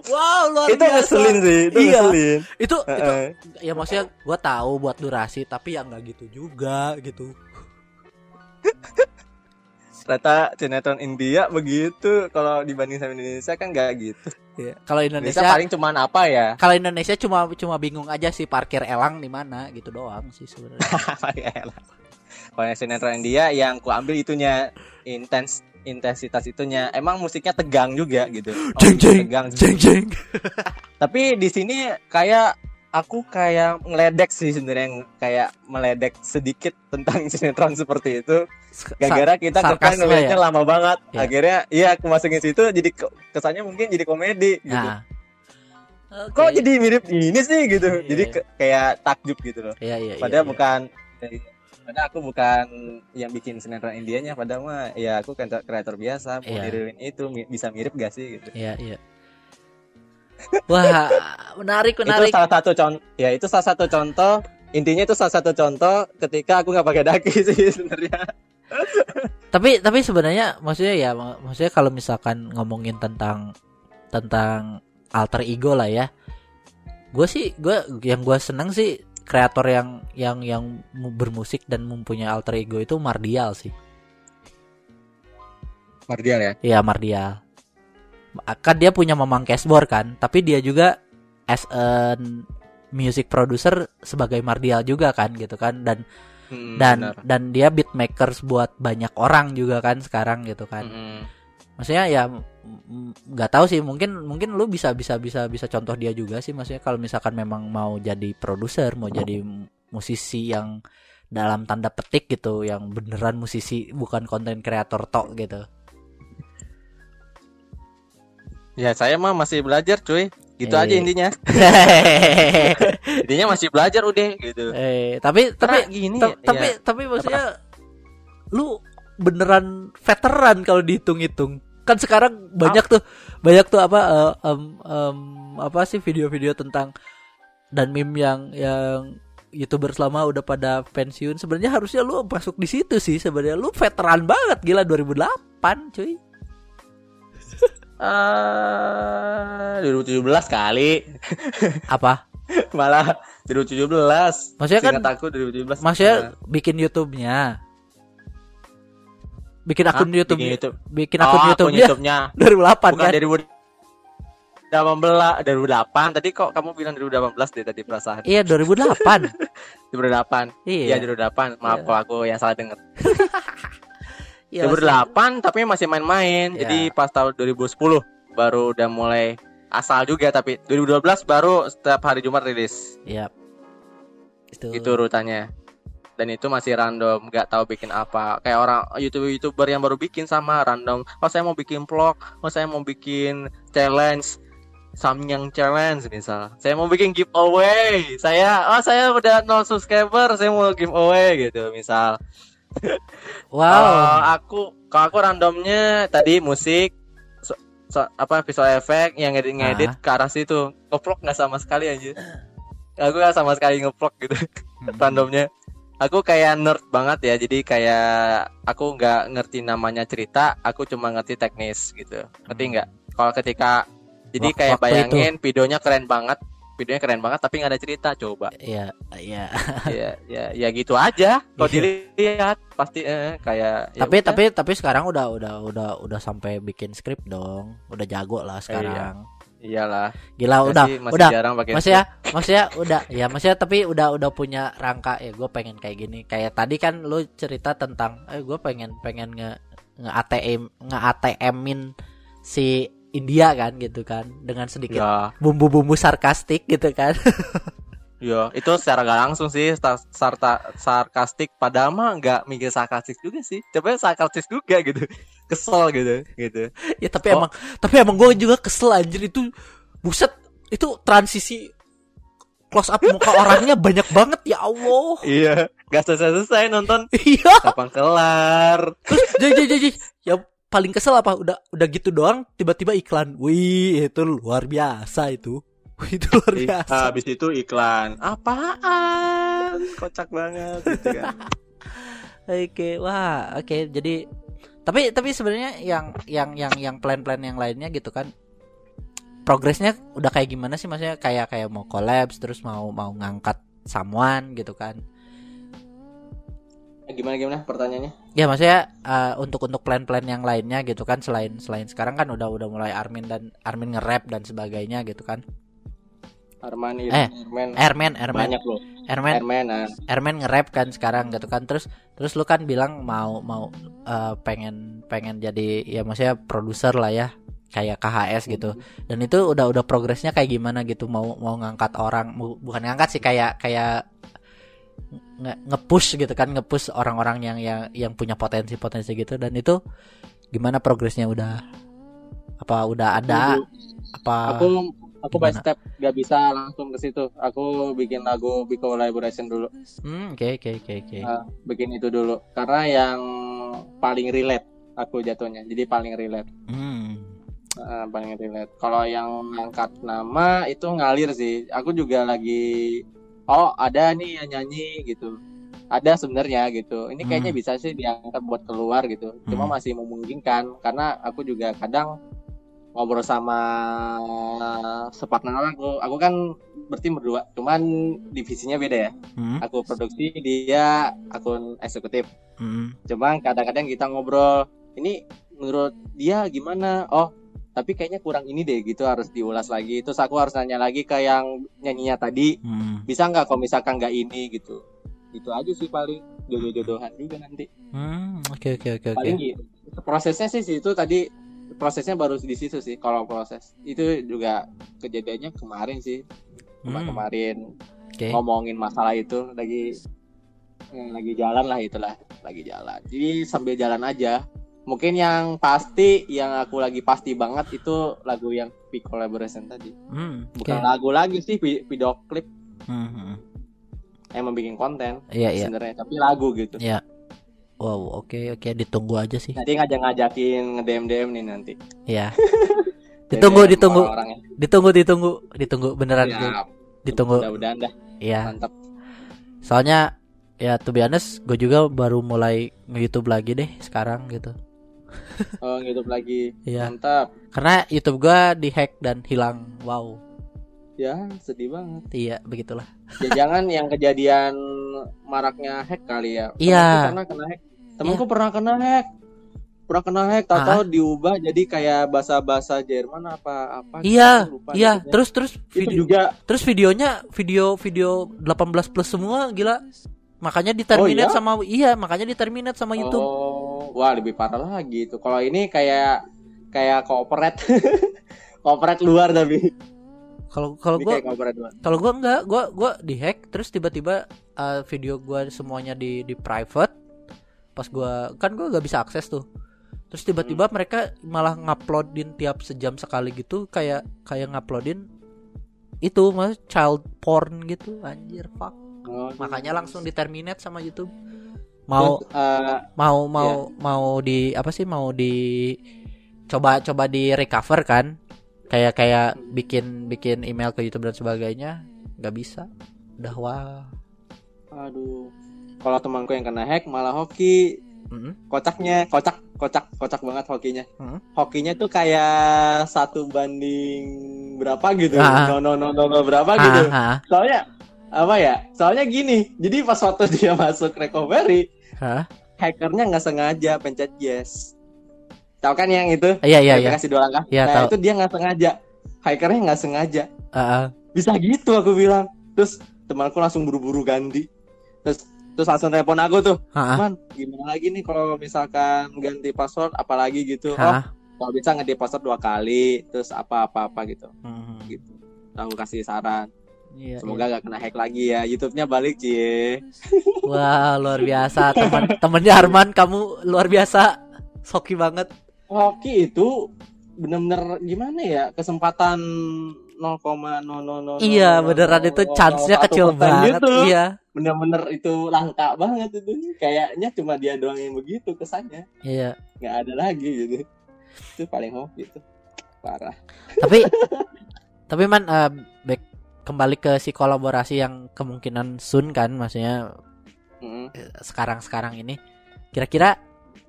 Wow luar itu biasa. ngeselin sih itu Iya. ngeselin. Itu itu Heeh. ya maksudnya gue tahu buat durasi tapi ya nggak gitu juga gitu ternyata sinetron India begitu. Kalau dibanding sama Indonesia kan nggak gitu. Iya. kalau Indonesia Indonesia paling cuman apa ya? Kalau Indonesia cuma cuma bingung aja sih parkir elang di mana gitu doang sih sebenarnya. Kalau yang sinetron India yang ku ambil itunya intens intensitas itunya emang musiknya tegang juga gitu. Oh, Jeng, jeng, tegang jeng jeng. tapi di sini kayak aku kayak ngeledek sih sebenarnya kayak meledek sedikit tentang sinetron seperti itu gara-gara kita kan ngeliatnya ya? lama banget Ya. akhirnya iya aku masukin situ jadi ke- kesannya mungkin jadi komedi gitu Nah. kok jadi mirip ini sih gitu Iya, jadi iya. ke- kayak takjub gitu loh Iya iya. padahal iya, bukan padahal aku bukan yang bikin sinetron Indianya padahal mah ya aku kan kreator biasa mau Iya. niruin itu bisa mirip gak sih gitu Iya iya. Wah menarik menarik. itu salah satu contoh ya itu salah satu contoh intinya itu salah satu contoh ketika aku nggak pakai daki sih sebenarnya Tapi tapi sebenarnya maksudnya ya mak- maksudnya kalau misalkan ngomongin tentang tentang alter ego lah ya. Gue sih gue yang gue seneng sih kreator yang yang yang mu- bermusik dan mempunyai alter ego itu Mardial sih. Mardial ya Iya Mardial. Kan dia punya Mamang Cashbore kan tapi dia juga as a music producer sebagai Mardial juga kan gitu kan dan Hmm, dan benar. dan dia beat makers buat banyak orang juga kan sekarang gitu kan Mm-mm. maksudnya ya nggak tahu sih mungkin mungkin lu bisa bisa bisa bisa contoh dia juga sih maksudnya kalau misalkan memang mau jadi produser mau jadi musisi yang dalam tanda petik gitu yang beneran musisi bukan konten kreator tok gitu Ya saya mah masih belajar cuy. Gitu Eh. aja intinya. Intinya masih belajar udah gitu. eh tapi tapi Karena gini ta- ya, tapi tapi maksudnya lu beneran veteran kalau dihitung-hitung kan sekarang banyak tuh banyak tuh apa eh, em, em, apa sih video-video tentang dan meme yang yang youtuber selama udah pada pensiun sebenarnya harusnya lu masuk di situ sih sebenarnya lu veteran banget gila 2008 cuy Ah, 2017 kali. apa Malah 2017. Maksudnya kan- Seingat aku 2017. maksudnya Nah. bikin YouTube-nya bikin Hah? akun YouTube Bikin YouTube. bikin Oh, akun akun YouTube-nya YouTube-nya. 2008 Bukan kan 2018, 2008. Tadi kok kamu bilang 2018 deh tadi perasaan. iya 2008 2008. iya Iya, 2008. Maaf Iya. kalau aku yang salah dengar. Iya, 2008 tapi masih main-main. Iya. Jadi pas tahun 2010 baru udah mulai asal juga tapi 2012 baru setiap hari Jumat rilis. Iya. Itu. Itu urutannya. Dan itu masih random, nggak tahu bikin apa. Kayak orang YouTuber-YouTuber yang baru bikin sama random. Oh, saya mau bikin vlog, oh saya mau bikin challenge. Samyang challenge misal. Saya mau bikin giveaway. Saya oh saya udah nol subscriber, saya mau giveaway gitu misal. Wow. Kalau aku kalau aku randomnya tadi musik so- so- apa visual effect yang ngedit ngedit ke arah situ. Ngeplok nggak sama sekali aja. Aku nggak sama sekali ngeplok gitu Hmm. randomnya. Aku kayak nerd banget ya. Jadi kayak aku nggak ngerti namanya cerita, aku cuma ngerti teknis gitu. Ngerti Hmm. nggak? Kalau ketika jadi Wak- kayak bayangin videonya keren banget, videonya keren banget tapi nggak ada cerita coba. Iya, iya. ya ya ya gitu aja. Kalau Iya. dilihat pasti eh, kayak ya tapi udah. tapi tapi sekarang udah udah udah udah sampai bikin skrip dong. Udah jago lah sekarang. Iyalah. Gila Saya udah sih masih udah jarang pakai maksudnya maksudnya udah ya maksudnya tapi udah udah punya rangka ya gue pengen kayak gini kayak tadi kan lu cerita tentang eh gue pengen pengen nge nge ATM nge ATM-in si India kan gitu kan dengan sedikit Ya, bumbu-bumbu sarkastik gitu kan ya itu secara gak langsung sih sarta sarkastik padahal mah nggak mikir sarkastik juga sih. Coba sarkastik juga gitu. Kesel gitu, gitu. ya tapi Oh. emang tapi emang gue juga kesel anjir itu buset itu transisi close up muka orangnya banyak banget ya Allah Iya, nggak selesai-selesai nonton. iya Kapan kelar? terus jadi jadi yang paling kesel apa? Udah udah gitu doang tiba-tiba iklan. Wih itu luar biasa itu. Wih, itu luar biasa. Habis itu iklan. Apaan? Kocak banget gitu kan. oke wah oke. Jadi tapi tapi sebenarnya yang yang yang yang plan-plan yang lainnya gitu kan progresnya udah kayak gimana sih? Maksudnya kayak kayak mau collabs terus mau mau ngangkat someone gitu kan gimana gimana pertanyaannya? ya maksudnya eh, untuk untuk plan-plan yang lainnya gitu kan selain selain sekarang kan udah udah mulai Armin dan Armin nge-rap dan sebagainya gitu kan Arman, Eh, Irman, Ermen Ermen banyak loh. Ermen Irman, ah. Ermen nge-rap kan sekarang gitu kan terus terus lu kan bilang mau mau eh, pengen pengen jadi ya maksudnya produser lah ya kayak KHS gitu dan itu udah udah progresnya kayak gimana gitu mau mau ngangkat orang bukan ngangkat sih kayak kayak nge nge-push gitu kan nge-push orang-orang yang yang yang punya potensi-potensi gitu. Dan itu gimana progresnya? Udah apa udah ada? Apa aku aku by gimana? step gak bisa langsung ke situ. Aku bikin lagu bikin collaboration dulu. Hmm oke oke oke oke. Ah, bikin itu dulu. Karena yang paling relate aku jatuhnya. Jadi paling relate. Hmm. Ah, paling relate. Kalau yang ngangkat nama itu ngalir sih. Aku juga lagi oh ada nih yang nyanyi gitu. Ada sebenarnya gitu. Ini kayaknya Hmm. bisa sih diangkat buat keluar gitu. Cuma Hmm. masih memungkinkan karena aku juga kadang ngobrol sama separtner aku. Aku kan bertim berdua cuman divisinya beda ya. Hmm. Aku produksi dia akun eksekutif. Hmm. Cuman kadang-kadang kita ngobrol ini menurut dia gimana? Oh tapi kayaknya kurang ini deh gitu harus diulas lagi. Terus aku harus nanya lagi ke yang nyanyinya tadi. Hmm. bisa nggak kalau misalkan nggak ini gitu? Itu aja sih paling jodoh-jodohan juga nanti. Hmm, oke oke oke paling gitu. Prosesnya sih situ tadi prosesnya baru di situ sih kalau proses. Itu juga kejadiannya kemarin sih. Hmm, kemarin Oke. ngomongin masalah itu lagi eh, lagi jalan lah itulah lagi jalan. Jadi sambil jalan aja mungkin yang pasti yang aku lagi pasti banget itu lagu yang V collaboration tadi Hmm, bukan lagu lagi sih vi- video klip Hmm, hmm. emang bikin konten Iya iya. sebenarnya tapi lagu gitu Iya. Wow, oke oke ditunggu aja sih. nanti ngajak-ngajakin nge-DM DM nih nanti Iya. ditunggu DM ditunggu orang-orangnya. ditunggu ditunggu ditunggu beneran Ya, ditunggu. mudah-mudahan dah Iya. mantap Soalnya ya to be honest, gue juga baru mulai nge-YouTube lagi deh sekarang gitu. oh YouTube lagi Iya. mantap Karena YouTube gua dihack dan hilang. Wow. ya sedih banget Iya, begitulah. ya jangan yang kejadian maraknya hack kali ya Iya. Pernah kena hack temanku pernah kena hack pernah kena hack tahu-tahu diubah jadi kayak bahasa-bahasa Jerman apa apa gitu, Iya, lupa iya. Terus terus itu video juga terus videonya video video 18 plus semua gila. Makanya diterminate Oh, iya? sama iya, makanya diterminate sama YouTube. oh wah lebih parah lagi itu. Kalau ini kayak kayak kooperat kooperat luar tapi. Kalau kalau gua luar. kalau gua enggak, gua gua dihack terus tiba-tiba uh, video gua semuanya di di private. Pas gua kan gua gak bisa akses tuh. Terus tiba-tiba Hmm. mereka malah nguploadin tiap sejam sekali gitu kayak kayak nguploadin itu mas child porn gitu. Anjir fuck. Oh, makanya langsung di terminate sama YouTube mau terus, eh, mau mau mau di apa sih mau di coba coba di recover kan? Kayak kayak bikin bikin email ke YouTube dan sebagainya nggak bisa. Udah wah. Aduh. Kalau temanku yang kena hack malah hoki. Mm-mm. kocaknya kocak kocak kocak banget hokinya. Hmm. hokinya tuh kayak satu banding berapa gitu. Ah. no no no no, no, berapa Ah, gitu ah, soalnya apa ya? Soalnya gini. Jadi pas waktu dia masuk recovery Hah? hackernya nggak sengaja pencet yes. Tahu kan yang itu? Iya iya iya. kasih dua langkah? Iya, nah tahu. itu dia nggak sengaja. Hackernya nggak sengaja. Ah, ah. bisa gitu aku bilang. Terus temanku langsung buru-buru ganti. Terus terus langsung telepon aku tuh. Ah, ah. man gimana lagi nih kalau misalkan ganti password? Apalagi gitu. Oh Ah. kalau bisa ganti password dua kali. Terus apa apa apa gitu. Hmm. gitu. Aku kasih saran Iya, semoga gak kena hack lagi ya. YouTube-nya balik cie. Iya. wah luar biasa. Teman temennya Arman kamu luar biasa. Soki banget. Hoki itu bener-bener gimana ya? Kesempatan 0,000 iya beneran itu chance-nya kecil banget gitu. iya. Bener-bener itu langka banget itu. Kayaknya cuma dia doang yang begitu kesannya. Iya. Nggak ada lagi gitu. Itu paling hoki itu. Parah. Tapi tapi man eh, back kembali ke si kolaborasi yang kemungkinan soon kan maksudnya Mm. sekarang sekarang ini. Kira-kira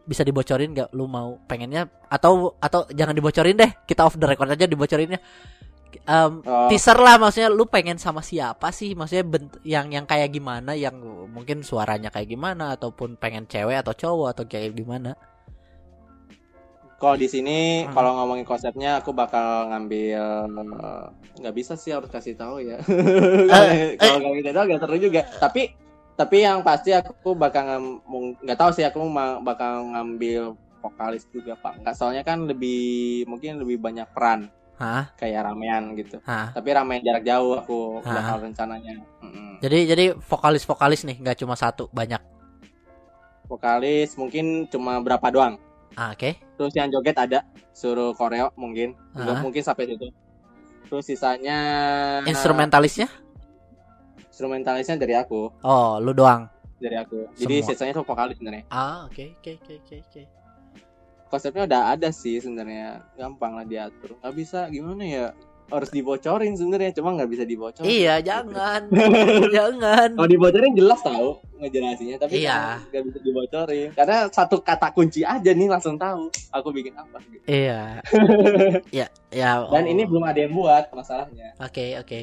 bisa dibocorin gak lu mau pengennya? Atau atau jangan dibocorin deh kita off the record aja dibocorinnya. Em, Oh, teaser lah maksudnya lu pengen sama siapa sih? Maksudnya bent- yang yang kayak gimana? Yang mungkin suaranya kayak gimana? Ataupun pengen cewek atau cowok atau kayak gimana kalau di sini Hmm. kalau ngomongin konsepnya aku bakal ngambil eh, nggak bisa sih harus kasih tahu ya Eh, kalau nggak kasih tahu nggak seru juga tapi tapi yang pasti aku bakal nggak tahu sih aku bakal ngambil vokalis juga pak nggak soalnya kan lebih mungkin lebih banyak peran Hah? kayak ramean gitu Hah? tapi ramean jarak jauh aku Hah? bakal rencananya Mm-mm. jadi jadi vokalis vokalis nih nggak cuma satu banyak vokalis mungkin cuma berapa doang ah, oke terus yang joget ada suruh koreo mungkin. Ah. mungkin sampai situ. Terus sisanya instrumentalisnya? Instrumentalisnya dari aku. Oh lu doang? Dari aku. Jadi Semua. sisanya tuh vokalis sebenarnya. Ah oke oke oke oke oke. Konsepnya udah ada sih sebenarnya. Gampang lah diatur. Nggak bisa gimana ya? Harus dibocorin sebenarnya cuma nggak bisa dibocorin. Iya jangan. Jangan. Kalau dibocorin jelas tahu ngejelasinnya tapi Iya. kan nggak bisa dibocorin karena satu kata kunci aja nih langsung tahu aku bikin apa gitu. iya ya ya dan oh. ini belum ada yang buat masalahnya Oke oke.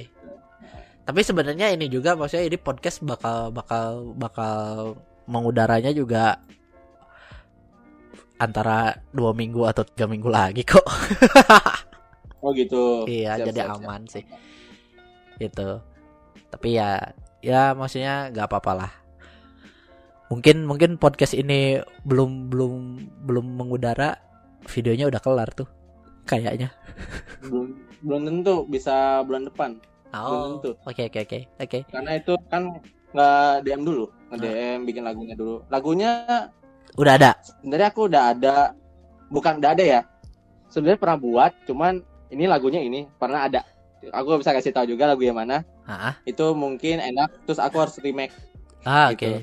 Tapi sebenarnya ini juga maksudnya ini podcast bakal bakal bakal mengudaranya juga antara dua minggu atau tiga minggu lagi kok. Oh gitu. iya, Siap, jadi siap, siap. aman sih. Gitu. Tapi ya, ya maksudnya nggak apa-apa lah. Mungkin mungkin podcast ini belum belum belum mengudara, videonya udah kelar tuh, kayaknya. Belum belum tentu bisa bulan depan. Oh, tentu. oke oke oke oke. Karena itu kan nggak DM dulu, nge DM bikin lagunya dulu. Lagunya Udah ada. sebenarnya aku udah ada, bukan udah ada ya. Sebenarnya pernah buat, cuman ini lagunya ini pernah ada. Aku bisa kasih tahu juga lagu yang mana. Ah, Itu mungkin enak. Terus aku harus remake. ah oke. Gitu.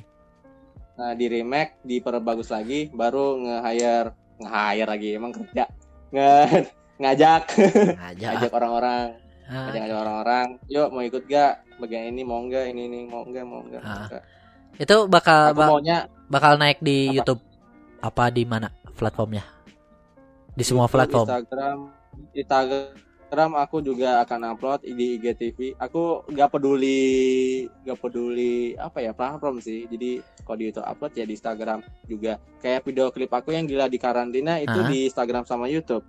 Nah di remake, diperbagus lagi, baru nge-hire, nge-hire lagi emang kerja, nge ngajak, Aja. ngajak orang-orang, Ah, ngajak ngajak orang-orang. Yuk mau ikut gak? Bagian ini mau enggak? Ini ini mau enggak? Mau enggak? Mau Ah. enggak? Itu bakal Aku ba- maunya bakal naik di Apa? YouTube apa di mana platformnya? Di semua YouTube, platform. Instagram, Instagram aku juga akan upload di IGTV. Aku gak peduli, gak peduli apa ya platform sih. Jadi kalau di YouTube upload ya di Instagram juga. Kayak video klip aku yang gila di karantina itu Ah. di Instagram sama YouTube.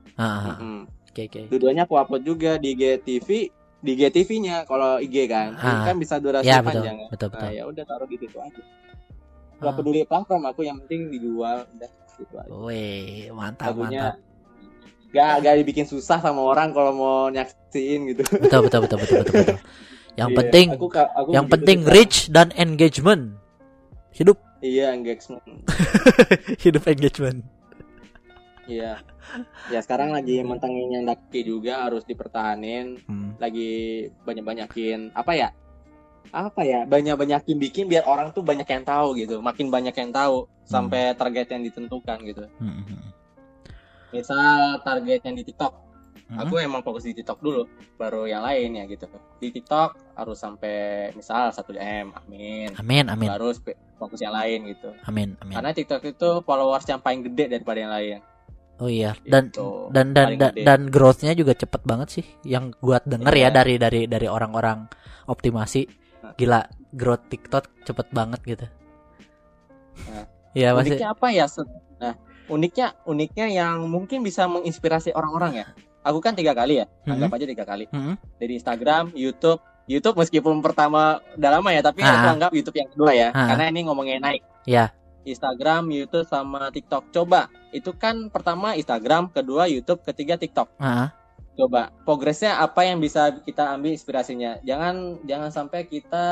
Oke oke. Dua-duanya aku upload juga di IGTV, di IGTV-nya kalau IG kan. Ah. kan bisa durasi Ya betul panjang. ya. betul Nah, betul. ya udah taruh di situ aja. Gak Ah. peduli platform aku yang penting dijual udah gitu aja. Wih mantap Lagunya mantap. gak gak dibikin susah sama orang kalau mau nyaksiin gitu. Betul betul betul betul betul. betul. Yang Iya, penting aku aku yang begitu penting Kak. reach dan engagement. Hidup Iya, engagement. hidup engagement. Iya. Ya sekarang lagi mentengin yang daki juga harus dipertahanin. Hmm. Lagi banyak-banyakin apa ya? Apa ya? Banyak-banyakin bikin biar orang tuh banyak yang tahu gitu. Makin banyak yang tahu sampai target yang ditentukan gitu. Hmm, hmm, Misal target yang di TikTok, hmm. aku emang fokus di TikTok dulu, baru yang lain ya gitu. Di TikTok harus sampai misal 1 DM, amin. Amin amin Baru fokus yang lain gitu. amin amin. Karena TikTok itu followers yang paling gede daripada yang lain. Oh iya dan Gitu. dan dan dan, gede. dan growth-nya juga cepet banget sih. Yang gua denger ya Iya. dari dari dari orang-orang optimasi. Gila growth TikTok cepet banget gitu. Nah. Iya masih uniknya apa ya? Nah, uniknya uniknya yang mungkin bisa menginspirasi orang-orang ya. Aku kan tiga kali ya, Mhm. anggap aja tiga kali. Mhm. Dari Instagram, YouTube, YouTube meskipun pertama udah lama ya, tapi Ah. aku anggap YouTube yang kedua ya, Ah. karena ini ngomongnya naik. Ya. Instagram, YouTube, sama TikTok. Coba, itu kan pertama Instagram, kedua YouTube, ketiga TikTok. Ah, Coba, progresnya apa yang bisa kita ambil inspirasinya? Jangan jangan sampai kita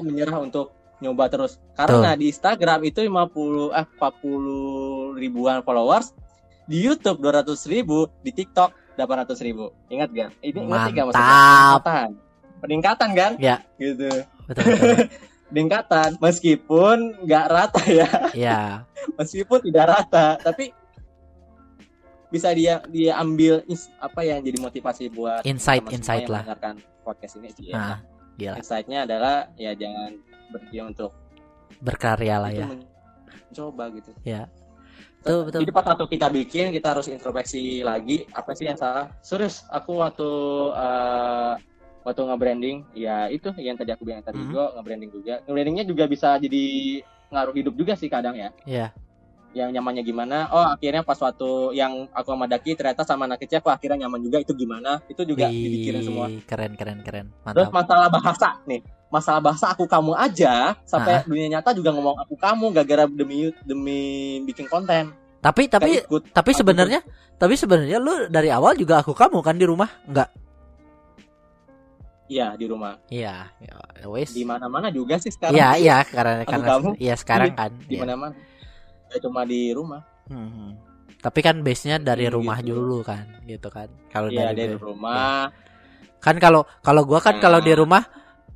menyerah untuk nyoba terus. Karena di Instagram itu 50 eh 40 ribuan followers, di YouTube 200 ribu, di TikTok 800 ribu. Ingat gak? Ini ngerti gak maksudnya? Mantap. Peningkatan. Kan? Ya. Gitu. betul betul. Peningkatan meskipun nggak rata ya, ya. meskipun tidak rata, tapi bisa dia dia ambil apa yang jadi motivasi buat Insight insight lah. mendengarkan podcast ini sih ya. Nah. Insight-nya adalah ya jangan berhenti untuk Berkarya lah ya. mencoba gitu. Ya. Betul betul. Jadi pas waktu kita bikin kita harus introspeksi lagi apa sih yang salah. Serius, aku waktu eh, waktu nge-branding ya itu yang tadi aku bilang tadi Mhm. juga nge-branding juga. Nge-brandingnya juga bisa jadi ngaruh hidup juga sih kadang ya. Ya. Yang nyamannya gimana? Oh akhirnya pas waktu yang aku sama Daki ternyata sama anak kecil aku akhirnya nyaman juga itu gimana? Itu juga dipikirin semua. Wih, Keren keren keren. Terus Mantap. masalah bahasa nih, masalah bahasa aku kamu aja sampai dunia nyata juga ngomong aku kamu gara-gara demi demi bikin konten. Tapi tapi ikut. tapi sebenarnya tapi sebenarnya lu dari awal juga aku kamu kan di rumah? Enggak. Iya di rumah. Iya, ya wes. Di mana-mana juga sih sekarang. Iya, iya karena Aku karena kamu? iya sekarang kan. Di Iya. mana-mana. Gak cuma di rumah. Hmm. Tapi kan base-nya dari Hmm, rumah gitu. dulu kan, gitu kan. Kalau Iya dari dari rumah. Kan kalau kalau gua kan kalau di Nah. rumah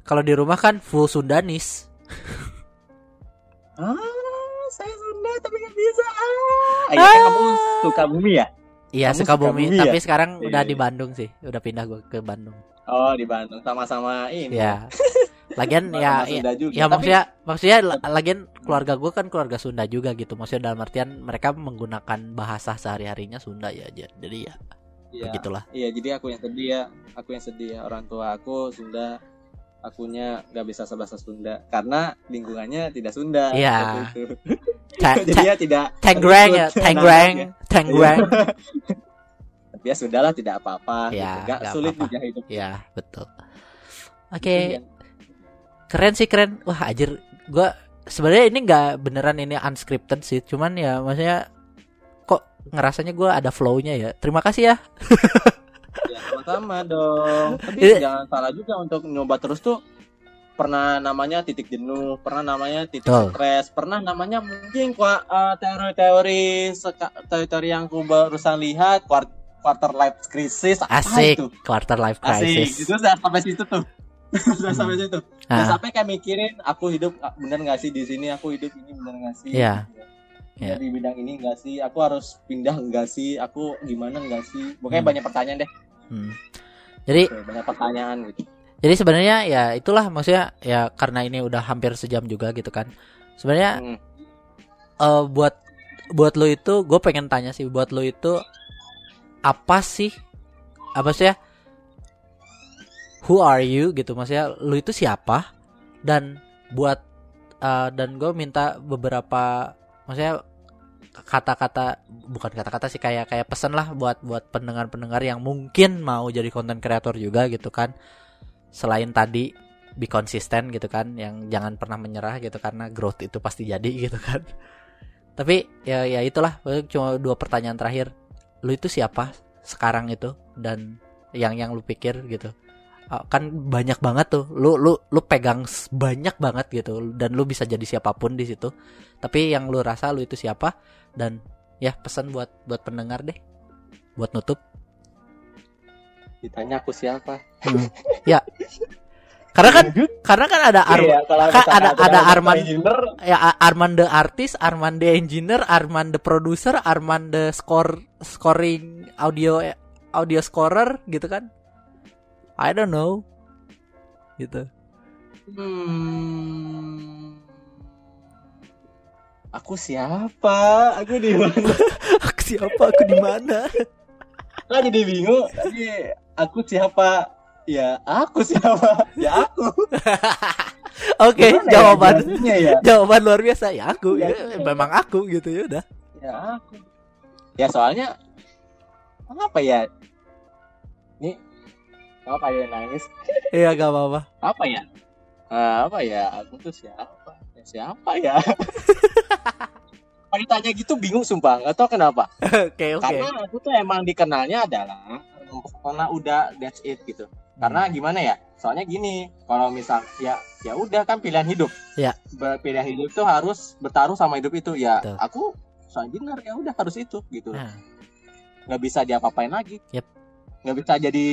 kalau di rumah kan full Sundanis. Ah, saya Sunda tapi nggak bisa. Ah, Ayo kan kamu suka bumi ya? Iya, Kamu Sukabumi, Sukabumi tapi sekarang Iya, udah iya. di Bandung sih. Udah pindah gua ke Bandung. Oh di Bandung sama-sama ini. Ya. Lagian ya ya, juga. ya Tapi- maksudnya maksudnya la- lagian keluarga gua kan keluarga Sunda juga gitu. Maksudnya dalam artian mereka menggunakan bahasa sehari-harinya Sunda ya. Jadi ya Iya. begitulah. Iya, jadi aku yang sedih ya. Aku yang sedih ya. Orang tua aku Sunda. akunya nggak bisa bahasa Sunda karena lingkungannya tidak Sunda. Iya. Jadi dia tidak Tangrang ya, namanya. Tangrang. Tapi ya sudahlah tidak apa-apa. Ya, gitu. Nggak nggak sulit apa-apa. juga hidup. Ya, betul. Oke, Iya. keren sih keren. Wah, anjir gua sebenarnya ini nggak beneran ini unscripted sih, cuman ya maksudnya kok ngerasanya gua ada flow-nya ya. Terima kasih ya. Ya, sama-sama dong. Tapi Iya. jangan salah juga untuk nyoba terus tuh pernah namanya titik jenuh, pernah namanya titik Betul. stres, pernah namanya mungkin eh, teori-teori teori-teori yang aku barusan lihat quarter life crisis apa Asik, itu? quarter life Asik. crisis. Itu udah sampai situ tuh. Udah sampai situ. Udah Ah, sampai kayak mikirin aku hidup ah, bener gak sih di sini, aku hidup ini bener gak sih? Iya. Ya, Iya. di bidang ini enggak sih? Aku harus pindah enggak sih? Aku gimana enggak sih? Pokoknya Hmm. banyak pertanyaan deh. hmm. Jadi Tuh, banyak pertanyaan gitu. jadi sebenarnya ya itulah maksudnya ya karena ini udah hampir sejam juga gitu kan. Sebenarnya Hmm. eh buat buat lo itu gue pengen tanya sih buat lo itu apa sih? Apa sih ya who are you gitu. Maksudnya lo itu siapa? Dan buat eh, dan gue minta beberapa maksudnya kata-kata bukan kata-kata sih kayak kayak pesan lah buat buat pendengar-pendengar yang mungkin mau jadi konten kreator juga gitu kan. Selain tadi be konsisten gitu kan yang jangan pernah menyerah gitu karena growth itu pasti jadi gitu kan. Tapi ya ya itulah cuma dua pertanyaan terakhir lu itu siapa sekarang itu dan yang yang lu pikir gitu. Ah, kan banyak banget tuh. Lu lu lu pegang banyak banget gitu dan lu bisa jadi siapa pun di situ. Tapi yang lu rasa lu itu siapa? Dan ya pesan buat buat pendengar deh. Buat nutup. Ditanya aku siapa? karena kan karena kan ada Ar- Iya, kan ada- ada Arman. engineer, ya Arman the artist, Arman the engineer, Arman the producer, Arman the score scoring audio audio scorer gitu kan. I don't know. Gitu. Hmm. Aku siapa? Aku di mana? Aku siapa? Aku di mana? Jadi bingung. Aku siapa? Ya, aku siapa? Ya aku. Oke, Gimana ya jawaban ya? jawaban luar biasa ya aku. Ya, Ya, memang aku gitu ya udah. Ya aku. Ya soalnya apa ya? Ini apa ya nangis? Iya gak apa-apa. Apa ya? Eh, apa ya? Aku tuh siapa? Ya, siapa ya? Kalau ditanya gitu bingung sumpah, nggak tahu kenapa. Oke, oke. Karena aku tuh emang dikenalnya adalah karena udah that's it gitu. Karena gimana ya? Soalnya gini, kalau misal ya ya udah kan pilihan hidup. Ya. Pilihan hidup tuh harus bertaruh sama hidup itu. Ya Betul. aku soal engineer ya udah harus itu gitu. Nah, Nggak bisa diapa-apain lagi. Yep. Nggak bisa jadi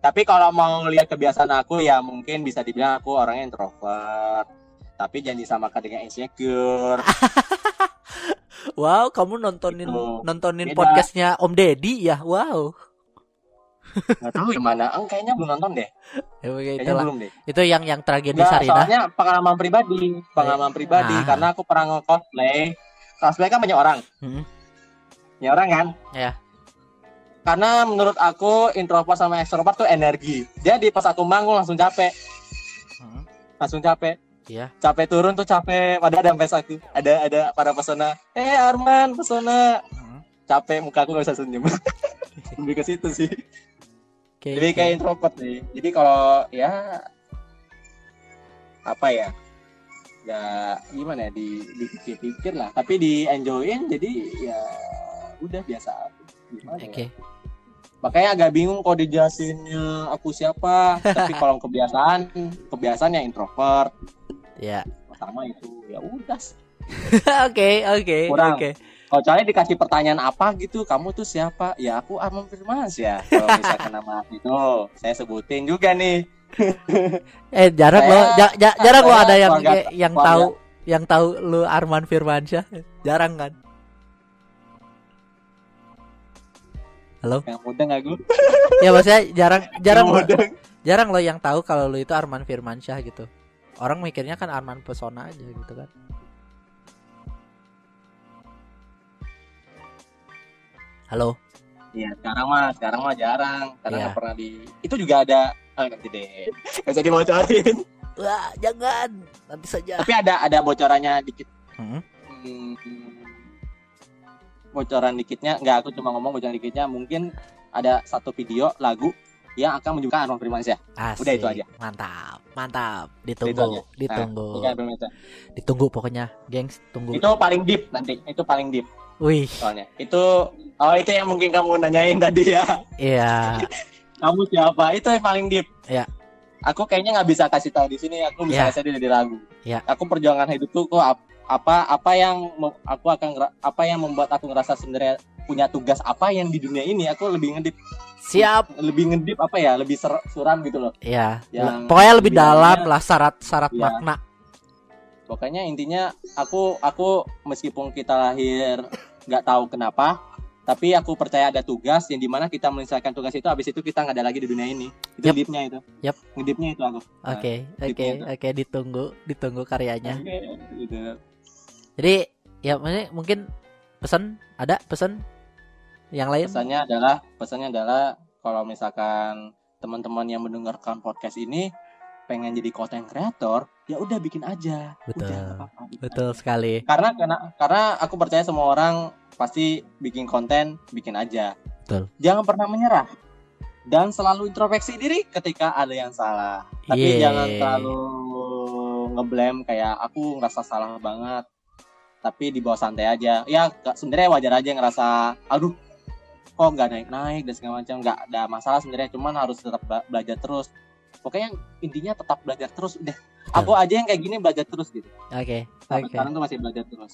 tapi kalau mau lihat kebiasaan aku ya mungkin bisa dibilang aku orangnya introvert. Tapi jangan disamakan dengan insecure. wow, kamu nontonin Gitu. nontonin Beda. podcastnya Om Deddy ya. Wow. Nggak tahu gimana. Eng, kayaknya belum nonton deh. Ya, Kayaknya belum deh. Itu yang yang tragedi Enggak, Sarinah. soalnya pengalaman pribadi, pengalaman pribadi Ah. karena aku pernah nge-cosplay. Cosplay kan banyak orang. Hmm. Banyak orang kan? Ya. Karena menurut aku introvert sama extrovert tuh energi. Jadi pas aku manggung langsung capek, Hmm. langsung capek. Iya. Capek turun tuh capek. Padahal ada fans aku. Ada ada para pesona. Eh Arman, pesona. Hmm. Capek muka aku gak bisa senyum. Lebih ke situ sih. Jadi oke. kayak introvert nih. Jadi kalau ya apa ya? Ya gimana ya di dipikir-pikir lah. Tapi di enjoyin jadi ya udah biasa. Gimana ya? Oke. Makanya agak bingung kalau dijelasinnya aku siapa. Tapi kalau kebiasaan, kebiasaan yang introvert. Ya. Pertama itu ya udah. Oke, oke, oke. Kalau soalnya dikasih pertanyaan apa gitu, kamu tuh siapa? Ya aku Arman Firmans ya. Kalau misalkan nama itu, saya sebutin juga nih. Eh, jarang Saya- loh, ja- ja- jarang loh ada yang keluarga- yang keluarga- tahu yang tahu lu Arman Firmansyah. Jarang kan? Halo? Yang muda nggak gue? Ya maksudnya jarang jarang muda. jarang loh yang tahu kalau lu itu Arman Firmansyah gitu. Orang mikirnya kan Arman Pesona aja gitu kan. Halo. Iya, sekarang mah, sekarang mah jarang karena nggak pernah di. Itu juga ada Oh, nanti deh. Gak usah dibocorin. Wah, jangan. Nanti saja. Tapi ada ada bocorannya dikit. Hmm. Hmm, bocoran dikitnya nggak aku cuma ngomong bocoran dikitnya mungkin ada satu video lagu yang akan menunjukkan Arman Firmansyah Asik. Udah itu aja. Mantap, mantap. Itu. Ditunggu, Nah, ditunggu. Firmansyah. Ditunggu pokoknya, gengs, tunggu. itu paling deep nanti itu paling deep Wih, soalnya itu oh itu yang mungkin kamu nanyain tadi ya iya. kamu siapa itu yang paling deep Iya. aku kayaknya nggak bisa kasih tahu di sini aku bisa kasih dari lagu Iya. aku perjuangan hidup tuh kok ap- apa apa yang aku akan apa yang membuat aku ngerasa sebenarnya punya tugas apa yang di dunia ini aku lebih ngedip Siap. lebih ngedip apa ya lebih ser- suram gitu loh Iya. Yang Pokoknya lebih dalam lah syarat-syarat Iya. makna. pokoknya intinya aku aku meskipun kita lahir nggak tahu kenapa tapi aku percaya ada tugas yang di mana kita menyelesaikan tugas itu habis itu kita nggak ada lagi di dunia ini itu Yap. deepnya itu Yap. ngedipnya itu aku Oke, Nah, oke, oke, ditunggu, ditunggu karyanya. Oke, gitu. Jadi ya maksudnya mungkin pesan ada pesan yang lain? pesannya adalah pesannya adalah kalau misalkan teman-teman yang mendengarkan podcast ini pengen jadi content creator ya udah bikin aja. Betul. udah nggak apa-apa, bikin Betul sekali. karena karena karena aku percaya semua orang pasti bikin konten bikin aja. Betul. jangan pernah menyerah. Dan selalu introspeksi diri ketika ada yang salah. Tapi Yeay. jangan terlalu ngeblame kayak aku ngerasa salah banget. Tapi di bawah santai aja. Ya sebenarnya wajar aja ngerasa aduh kok nggak naik naik dan segala macam. Nggak ada masalah sebenarnya cuman harus tetap bela- belajar terus. Pokoknya intinya tetap belajar terus udah aku aja yang kayak gini belajar terus gitu Oke, sampai oke, sekarang tuh masih belajar terus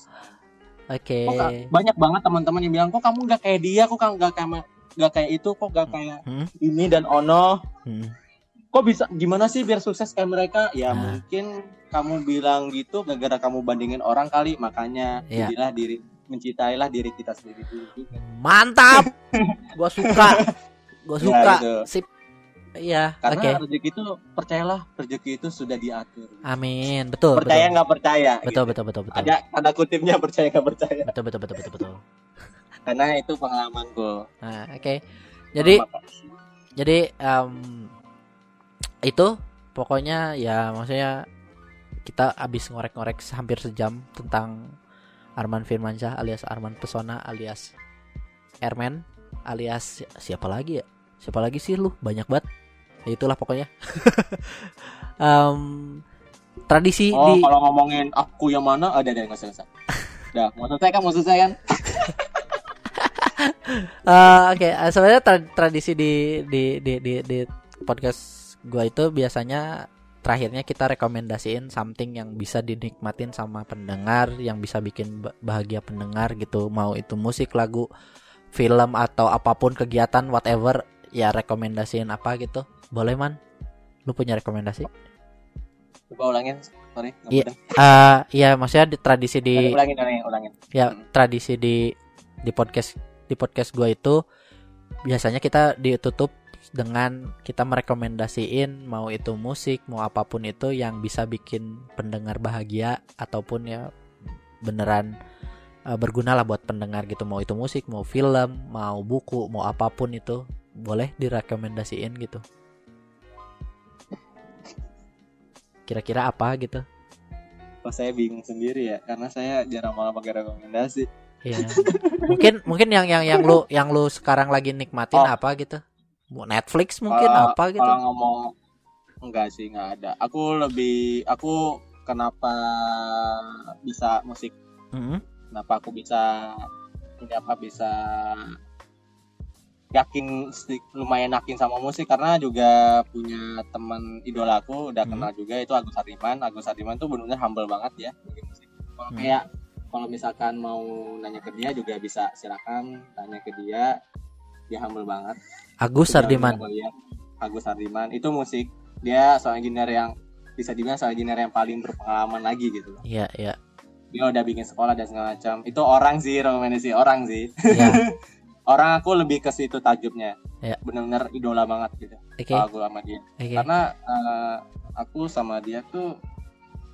oke. kok nggak- banyak banget teman-teman yang bilang kok kamu nggak kayak dia kok kamu nggak kayak nggak kayak itu kok nggak kayak Hmm. ini dan ono Hmm. kok bisa gimana sih biar sukses kayak mereka ya Nah. mungkin kamu bilang gitu gara-gara kamu bandingin orang kali makanya Iya. jadilah diri mencintailah diri kita sendiri dulu Mantap. gua suka. Gua Ya, suka. gitu. Sip. Iya, karena oke. rezeki itu percayalah rezeki itu sudah diatur Amin. Betul, percaya betul. nggak percaya Betul, gitu. betul, betul, betul. ada tanda kutipnya percaya nggak percaya Betul, betul, betul, betul, betul. karena itu pengalamanku Nah, oke. Jadi Maka- jadi em, itu pokoknya ya maksudnya kita abis ngorek-ngorek hampir sejam tentang Arman Firmansyah alias Arman Pesona alias Ermen alias si- siapa lagi ya siapa lagi sih lu banyak banget ya itulah pokoknya Em, tradisi oh di kalau ngomongin aku yang mana ada ada nggak usah. Dah, mau selesai kan mau selesai kan Eh, Oke, eh, sebenarnya tra- tradisi di di di di, di podcast gua itu biasanya terakhirnya kita rekomendasiin something yang bisa dinikmatin sama pendengar, yang bisa bikin ba- bahagia pendengar gitu, mau itu musik, lagu, film atau apa pun kegiatan whatever, ya rekomendasiin apa gitu. Boleh man? Lu punya rekomendasi? coba ulangin sorry Iya. Eh, iya maksudnya di tradisi di ulangin ulangin ulangin ya Hmm. tradisi di di podcast di podcast gua itu biasanya kita ditutup dengan kita merekomendasiin mau itu musik mau apa pun itu yang bisa bikin pendengar bahagia ataupun ya beneran eh, berguna lah buat pendengar gitu mau itu musik mau film mau buku mau apa pun itu boleh direkomendasiin gitu kira-kira apa gitu Kok saya bingung sendiri ya karena saya jarang malah pakai rekomendasi Iya. mungkin mungkin yang yang yang lu yang lu sekarang lagi nikmatin Oh. apa gitu? Netflix mungkin Kalau- apa gitu? kalau ngomong enggak sih nggak ada aku lebih aku kenapa bisa musik Mm-mm. kenapa aku bisa ini apa bisa yakin lumayan yakin sama musik karena juga punya teman idolaku udah Hmm. kenal juga itu Agus Hardiman Agus Hardiman tuh benar-benar humble banget ya musik kalau Hmm. kayak kalau misalkan mau nanya ke dia juga bisa silakan tanya ke dia dia humble banget Agus lihat. Agus Hardiman itu musik dia soal engineer yang bisa dibilang soal engineer yang paling berpengalaman lagi gitu Iya, iya. dia udah bikin sekolah dan segala macam itu orang sih rekomendasi orang sih Iya. orang aku lebih ke situ tajubnya Ya. benar-benar idola banget gitu. Kalau aku sama dia. Oke. karena eh, aku sama dia tuh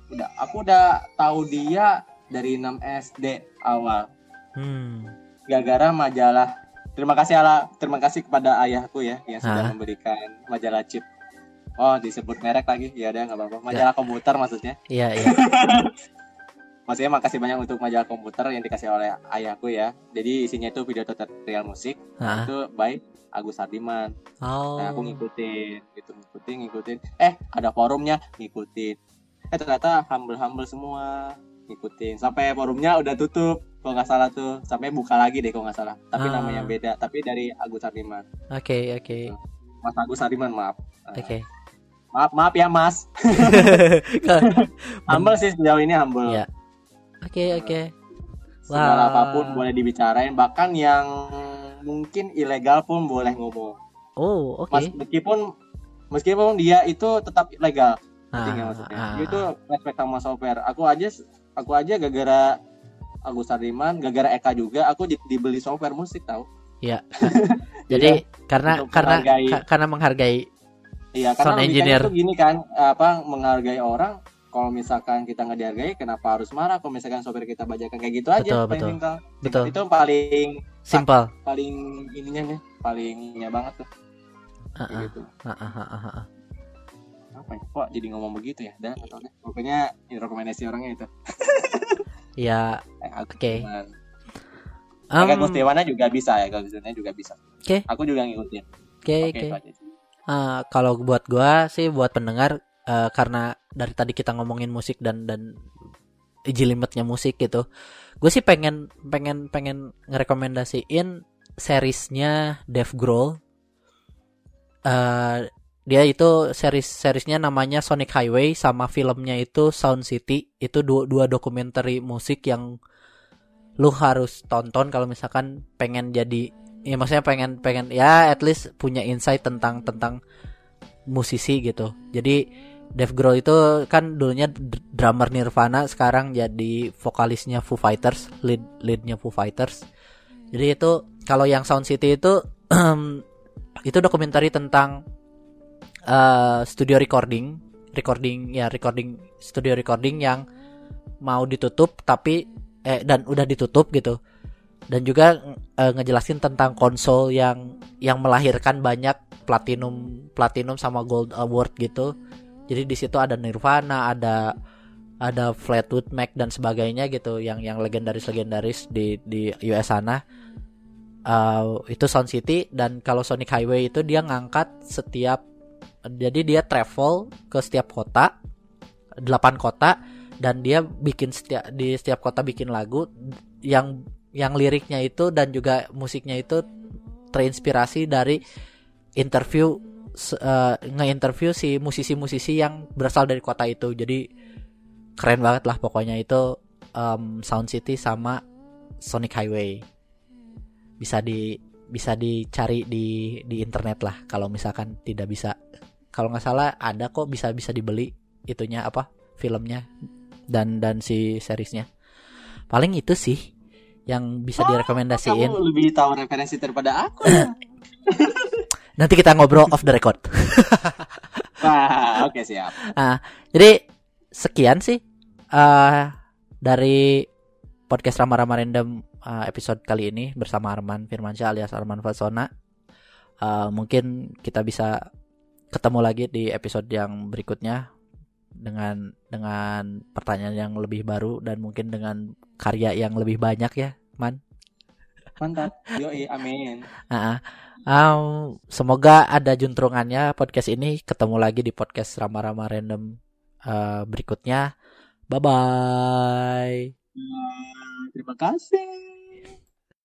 udah aku udah tahu dia dari 6 SD awal. Hmm. gara-gara majalah. Terima kasih ala. Terima kasih kepada ayahku ya yang sudah Ah. memberikan majalah chip. Oh disebut merek lagi. Ya udah nggak apa-apa. Majalah komputer maksudnya. Iya iya. maksudnya makasih banyak untuk majalah komputer yang dikasih oleh ayahku ya. Jadi isinya itu video tutorial musik. Hah? itu by Agus Hardiman. Oh. Nah, aku ngikutin gitu ngikutin ngikutin. Eh ada forumnya ngikutin. Eh ternyata humble humble semua. Ngikutin. Sampai forumnya udah tutup kalau nggak salah tuh. Sampai buka lagi deh kalau nggak salah. Tapi Ah. namanya beda. Tapi dari Agus Hardiman. Oke oke. Mas Agus Hardiman maaf. Nah, oke. maaf maaf ya Mas. Humble sih sejauh ini humble. Iya. Oke oke. segala Wah. apa pun boleh dibicarain bahkan yang mungkin ilegal pun boleh ngomong Oh oke. Mas, meskipun meskipun dia itu tetap legal Ah, maksudnya ah, itu respect sama software aku aja aku aja gara-gara Agus Hardiman gara-gara Eka juga aku di- dibeli software musik tahu Jadi karena untuk karena menghargai- ka- karena menghargai iya Sound karena engineer. itu gini kan apa menghargai orang kalau misalkan kita nggak dihargai kenapa harus marah kalau misalkan software kita bajakan kayak gitu aja Betul, paling betul. simpel. Betul. itu paling simple. paling ininya nih palingnya banget tuh Ah, kayak ah, gitu ah, apa ya kok jadi ngomong begitu ya dan atau pokoknya ini rekomendasi orangnya itu Ya eh, Oke. cuman- um, Eka Gustiwana juga bisa ya Gustiwana juga bisa Oke. aku juga ngikutin Oke oke oke. aja sih. Ah, kalau buat gua sih buat pendengar eh, karena dari tadi kita ngomongin musik dan dan jelimetnya musik gitu. Gue sih pengen pengen pengen ngerekomendasiin seriesnya Dave Grohl. Eh, dia itu series seriesnya namanya Sonic Highway sama filmnya itu Sound City. Itu dua dua dokumenter musik yang lu harus tonton kalau misalkan pengen jadi ya maksudnya pengen pengen ya at least punya insight tentang tentang musisi gitu. Jadi Dave Grohl itu kan dulunya dr- drummer Nirvana, sekarang jadi vokalisnya Foo Fighters, lead leadnya Foo Fighters. Jadi itu kalau yang Sound City itu itu dokumentari tentang eh, studio recording, recording ya recording studio recording yang mau ditutup tapi eh dan udah ditutup gitu. Dan juga eh, ngejelasin tentang konsol yang yang melahirkan banyak platinum platinum sama gold award gitu. Jadi di situ ada Nirvana, ada ada Fleetwood Mac dan sebagainya gitu yang yang legendaris-legendaris di di US sana. Uh, itu Sound City dan kalau Sonic Highway itu dia ngangkat setiap jadi dia travel ke setiap kota, delapan kota dan dia bikin setiap di setiap kota bikin lagu yang yang liriknya itu dan juga musiknya itu terinspirasi dari interview eh, nge-interview si musisi-musisi yang berasal dari kota itu. Jadi keren banget lah pokoknya itu em, Sound City sama Sonic Highway. Bisa di bisa dicari di di internet lah kalau misalkan tidak bisa. Kalau nggak salah ada kok bisa bisa dibeli itunya apa filmnya dan dan si seriesnya. Paling itu sih yang bisa direkomendasiin. kamu lebih tahu referensi daripada aku ya? Nanti kita ngobrol off the record. Wah, oke siap. Jadi sekian sih eh dari podcast Rama-Rama Random eh, episode kali ini bersama Arman Firmansyah alias Arman Fasona. Eh, mungkin kita bisa ketemu lagi di episode yang berikutnya dengan dengan pertanyaan yang lebih baru dan mungkin dengan karya yang lebih banyak ya, Man. Mantap. Yoi, amin. Ah, ah. Um, semoga ada juntrungannya podcast ini. Ketemu lagi di podcast Rama-Rama Random eh, berikutnya. Bye bye. Terima kasih.